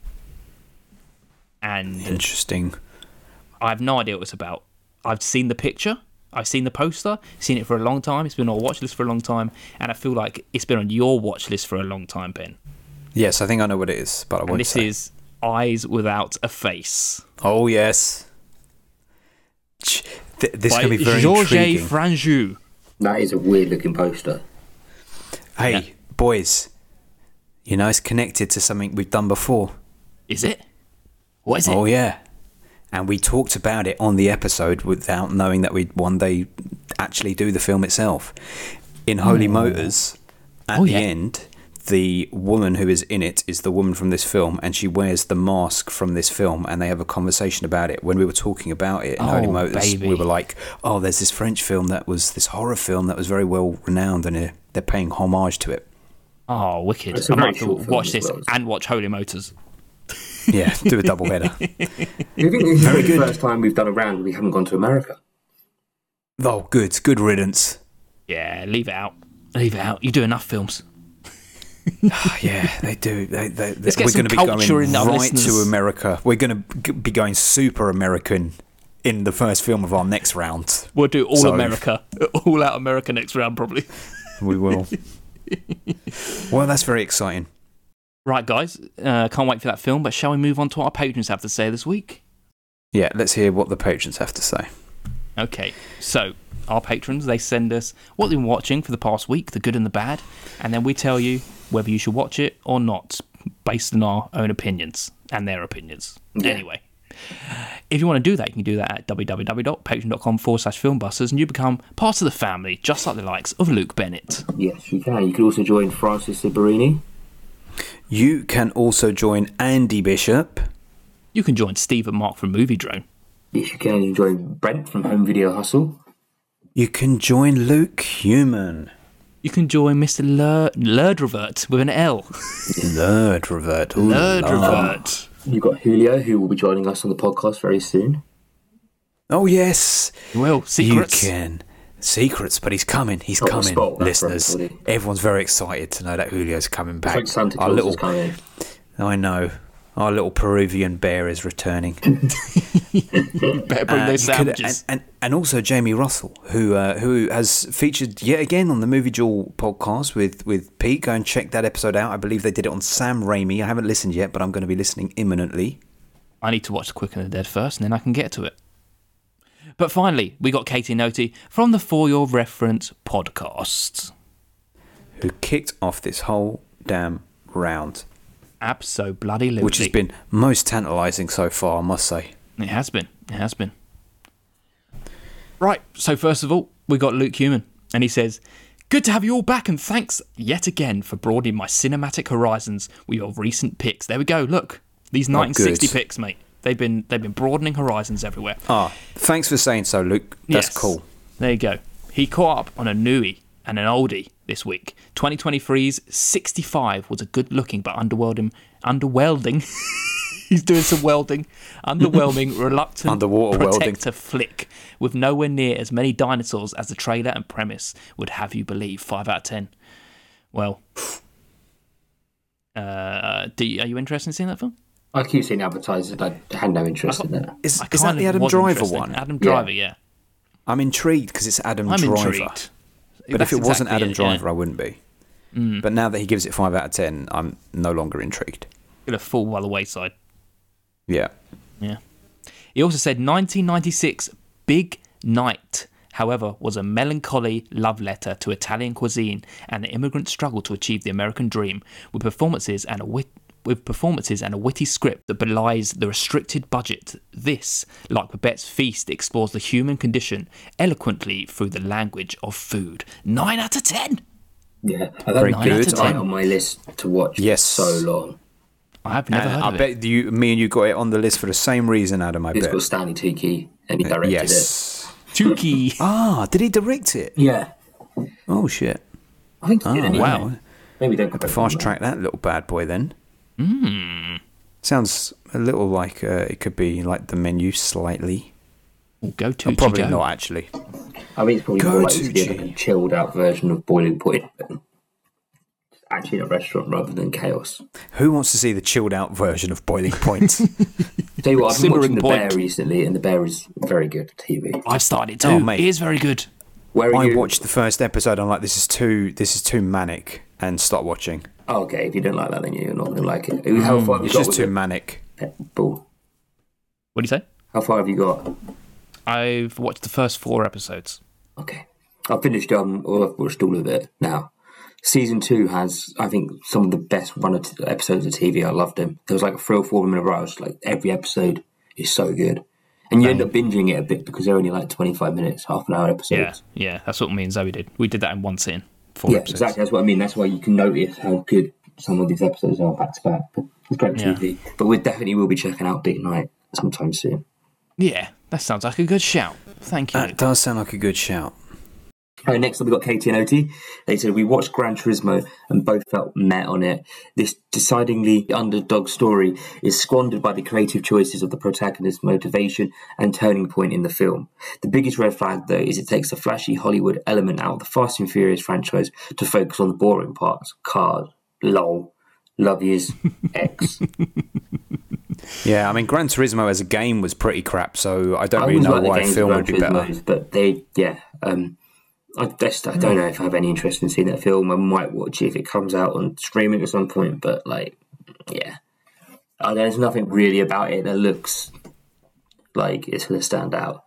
and Interesting. I have no idea what it's about. I've seen the picture, I've seen the poster, seen it for a long time. It's been on our watch list for a long time, and I feel like it's been on your watch list for a long time, Ben. Yes, I think I know what it is, but I won't And this say. is Eyes Without a Face Oh yes. Ch- th- This by can be very Georges intriguing. That Franju. is a weird looking poster. hey, Yeah. boys, you know it's connected to something we've done before. Is it? What is it? Oh yeah, and we talked about it on the episode without knowing that we'd one day actually do the film itself. In Holy Motors, at Oh, the yeah. end, the woman who is in it is the woman from this film, and she wears the mask from this film, and they have a conversation about it. When we were talking about it in Holy Oh, Motors, we were like, "Oh, there's this French film that was this horror film that was very well renowned, and uh, they're paying homage to it." Oh, wicked. It's a I very might have to watch this well, and watch Holy Motors. Yeah, do a double header. Do you think this is the first time we've done a round we haven't gone to America? Oh, good, good riddance. Yeah, leave it out. Leave it out. You do enough films. Ah, yeah, they do. They, they, Let's we're going to be culture going in our right listeners. to America. We're going to be going super American in the first film of our next round. We'll do all So- America, all out America next round probably. We will. well, that's very exciting. Right, guys, uh, can't wait for that film. But shall we move on to what our patrons have to say this week? Yeah, let's hear what the patrons have to say. Okay, so our patrons they send us what they've been watching for the past week, the good and the bad, and then we tell you whether you should watch it or not, based on our own opinions and their opinions. Yeah. Anyway, if you want to do that, you can do that at www.patreon.com forward slash filmbusters, and you become part of the family, just like the likes of Luke Bennett. Yes, you can. You can also join Francis Iberini. You can also join Andy Bishop. You can join Steve and Mark from Movie Drone. Yes, you can. Join Brent from Home Video Hustle. You can join Luke Human. You can join Mr. Lur- Lurdrevert with an L. Lerd Revert. Ooh, la. Lurdrevert. You've got Julio, who will be joining us on the podcast very soon. Oh, yes. Well, secrets. You can. Secrets, but he's coming. He's Oh, coming, spot listeners. everybody. Everyone's very excited to know that Julio's coming back. It's like Santa Our Claus little, is coming. I know. Our little Peruvian bear is returning. Better bring Uh, those you could- sandwiches. and, and, and also Jamie Russell, who uh, who has featured yet again on the Movie Jewel podcast with, with Pete. Go and check that episode out. I believe they did it on Sam Raimi. I haven't listened yet, but I'm going to be listening imminently. I need to watch The Quick and the Dead first, and then I can get to it. But finally, we got Katie Noti from the For Your Reference podcast. Who kicked off this whole damn round, Abso bloody which has been most tantalising so far, I must say. It has been. It has been. Right. So first of all, we got Luke Human, and he says, "Good to have you all back, and thanks yet again for broadening my cinematic horizons with your recent picks." There we go. Look, these 1960 good. picks, mate. They've been they've been broadening horizons everywhere. Ah, thanks for saying so, Luke. That's Yes. cool. There you go. He caught up on a newie and an oldie this week. 2023's 65 was a good looking but underwhelming, underwelding. He's doing some welding. Underwhelming, reluctant Underwater welding. protector flick with nowhere near as many dinosaurs as the trailer and premise would have you believe. 5 out of 10. Well, uh, do you, are you interested in seeing that film? I keep seeing advertised. I had no interest in it. Is, is that the Adam Driver interested. one? Adam Driver, yeah. I'm intrigued because it's Adam I'm Driver. intrigued. But That's if it wasn't Adam it, yeah. Mm. Driver, I wouldn't be. But now that he gives it five out of ten, I'm no longer intrigued. Gonna fall by the wayside. Yeah. Yeah. He also said 1996 Big Night, however, was a melancholy love letter to Italian cuisine and the immigrant struggle to achieve the American dream, with performances and a wit. With performances and a witty script that belies the restricted budget, this, like Babette's Feast, explores the human condition eloquently through the language of food. 9 out of 10! Yeah, I've Very had good. it I- on my list to watch Yes. so long. I have never And heard I of it. I bet you, me and you got it on the list for the same reason, Adam. I It's bet. got Stanley Tucci, and he uh, directed Yes. Tucci. Ah, did he direct it? it. Yeah, Oh shit! I think he did. Ah, oh, anyway. wow. Maybe don't go Fast track that little bad boy then. Hmm. Sounds a little like uh, it could be like the menu slightly. Go to Probably not actually. I mean, it's probably Go more like to to be like G. a chilled out version of Boiling Point, but actually in a restaurant rather than chaos. Who wants to see the chilled out version of Boiling Point? Tell you what, I've been Simmering watching The Point. Bear recently, and The Bear is very good TV. I've started too. Oh, mate. It is very good. Where are I you? watched the first episode. I'm like, this is too, this is too manic, and stop watching. Oh, okay, if you don't like that, then you're not going to like it. How far have you It's got just too it? manic. Bull. What do you say? How far have you got? I've watched the first four episodes. Okay. I've finished um well, I've watched all of it now. Season two has, I think, some of the best run of t- episodes of TV. I loved them. There was like three or four of them in a row. I was like, every episode is so good. And you end up binging it a bit because they're only like 25 minutes, half an hour episodes. Yeah, yeah, that's what me and Zoe did. We did that in one sitting. Four Yeah, episodes. exactly. That's what I mean. That's why you can notice how good some of these episodes are back to back. But It's great Yeah. TV. But we definitely will be checking out Big Night sometime soon. Yeah, that sounds like a good shout. Thank you. That does sound like a good shout. All right, next up, we got Katie and Oti. They said we watched Gran Turismo and both felt met on it. This decidingly underdog story is squandered by the creative choices of the protagonist's motivation and turning point in the film. The biggest red flag, though, is it takes the flashy Hollywood element out of the Fast and Furious franchise to focus on the boring parts. Cars, lol, love yous, X. Yeah, I mean, Gran Turismo as a game was pretty crap, so I don't I really know like why games film would be Gran better. But they, yeah, um, I just I don't know if I have any interest in seeing that film. I might watch it if it comes out on streaming at some point, but like, yeah, uh, there's nothing really about it that looks like it's going to stand out.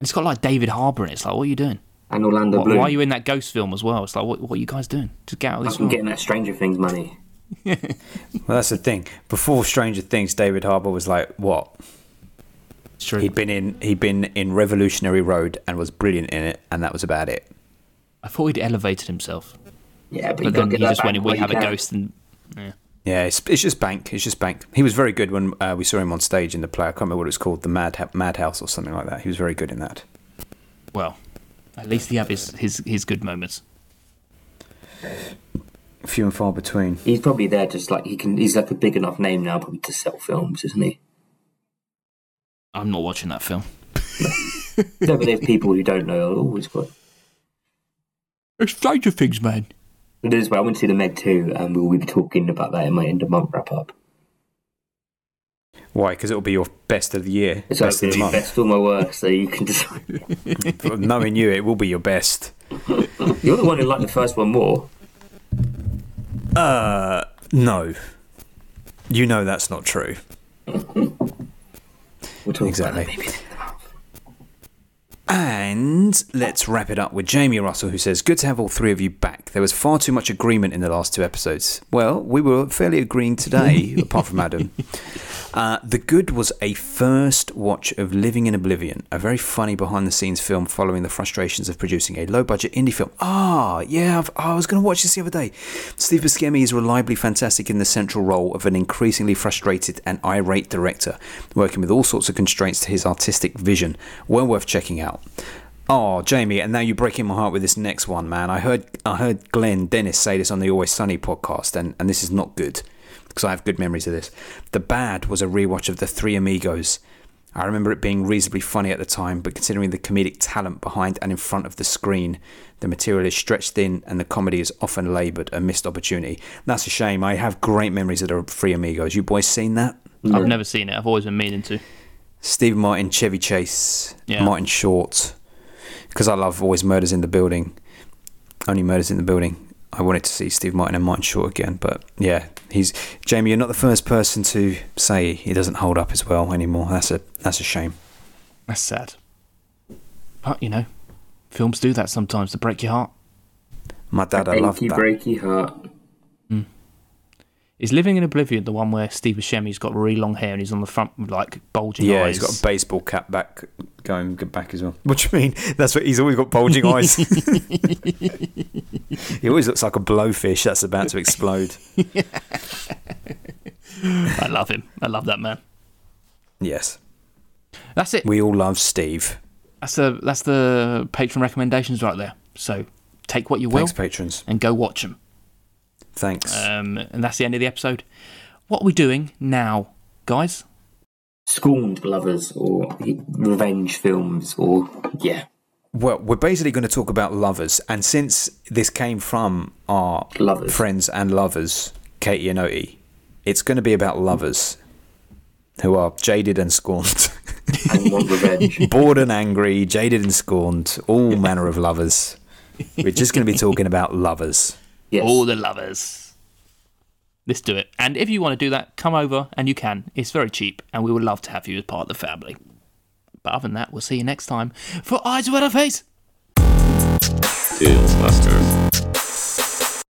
It's got like David Harbour in it. It's like, what are you doing? And Orlando Why, Bloom, why are you in that ghost film as well? It's like, what, what are you guys doing? Just get out of this I'm getting that Stranger Things money. Well, that's the thing. Before Stranger Things, David Harbour was like, what? It's true. He'd been in he'd been in Revolutionary Road and was brilliant in it, and that was about it. I thought he'd elevated himself, Yeah, but, you but gotta then he that just went back in. We have a ghost, and Yeah, it's, it's just bank. It's just bank. He was very good when uh, we saw him on stage in the play. I can't remember what it was called, the Mad Madhouse or something like that. He was very good in that. well, at least he have his his, his good moments. Few and far between. He's probably there just like he can. He's like a big enough name now, probably to sell films, isn't he? I'm not watching that film. no, but there's people who don't know. are Always got. It's Stranger Things, man. It is. Well, I went to see the Meg too, and we will be talking about that in my end of month wrap up. Why? Because it'll be your best of the year, It's best either of the going to be month. best film or worst, so you can decide. Knowing you, it will be your best. You're the one who liked the first one more. Uh, no. You know that's not true. We'll talk Exactly. about that maybe at the end of the month. And let's wrap it up with Jamie Russell, who says, Good to have all three of you back. There was far too much agreement in the last two episodes. Well, we were fairly agreeing today, apart from Adam. Uh, the Good was a first watch of Living in Oblivion, a very funny behind the scenes film following the frustrations of producing a low budget indie film. Ah, yeah, I've, I was going to watch this the other day. Steve Buscemi is reliably fantastic in the central role of an increasingly frustrated and irate director, working with all sorts of constraints to his artistic vision. Well worth checking out. Oh, Jamie, and now you're breaking my heart with this next one, man. I heard I heard Glenn Dennis say this on the Always Sunny podcast, and, and this is not good because I have good memories of this. The Bad was a rewatch of The Three Amigos. I remember it being reasonably funny at the time, but considering the comedic talent behind and in front of the screen, the material is stretched thin and the comedy is often laboured, a missed opportunity. That's a shame. I have great memories of The Three Amigos. You boys seen that? I've never seen it. I've always been meaning to. Steve Martin, Chevy Chase, Yeah. Martin Short. Because I love always Murders in the Building. Only Murders in the Building. I wanted to see Steve Martin and Martin Short again, but yeah, he's Jamie. You're not the first person to say he doesn't hold up as well anymore. That's a that's a shame. That's sad. But you know, films do that sometimes to break your heart. My dad, I loved Achy that. breaky heart. Is Living in Oblivion the one where Steve Buscemi's got really long hair and he's on the front with like bulging Yeah, eyes? Yeah, he's got a baseball cap back going back as well. What do you mean? That's what he's always got bulging eyes. he always looks like a blowfish that's about to explode. I love him. I love that man. Yes, That's it. we all love Steve. That's the that's the patron recommendations right there. So take what you will Thanks, patrons. and go watch them. Thanks. Um, and that's the end of the episode. What are we doing now, guys? Scorned lovers or revenge films or yeah, Well, we're basically going to talk about lovers, and since this came from our Lovers. friends and lovers, Katie and Oti, it's going to be about lovers who are jaded and scorned, and want revenge. bored and angry, jaded and scorned, all manner of lovers. We're just going to be talking about lovers. Yes. All the lovers. Let's do it. And if you want to do that, come over and you can. It's very cheap, and we would love to have you as part of the family. But other than that, we'll see you next time for Eyes Without a Face. Tales Busters.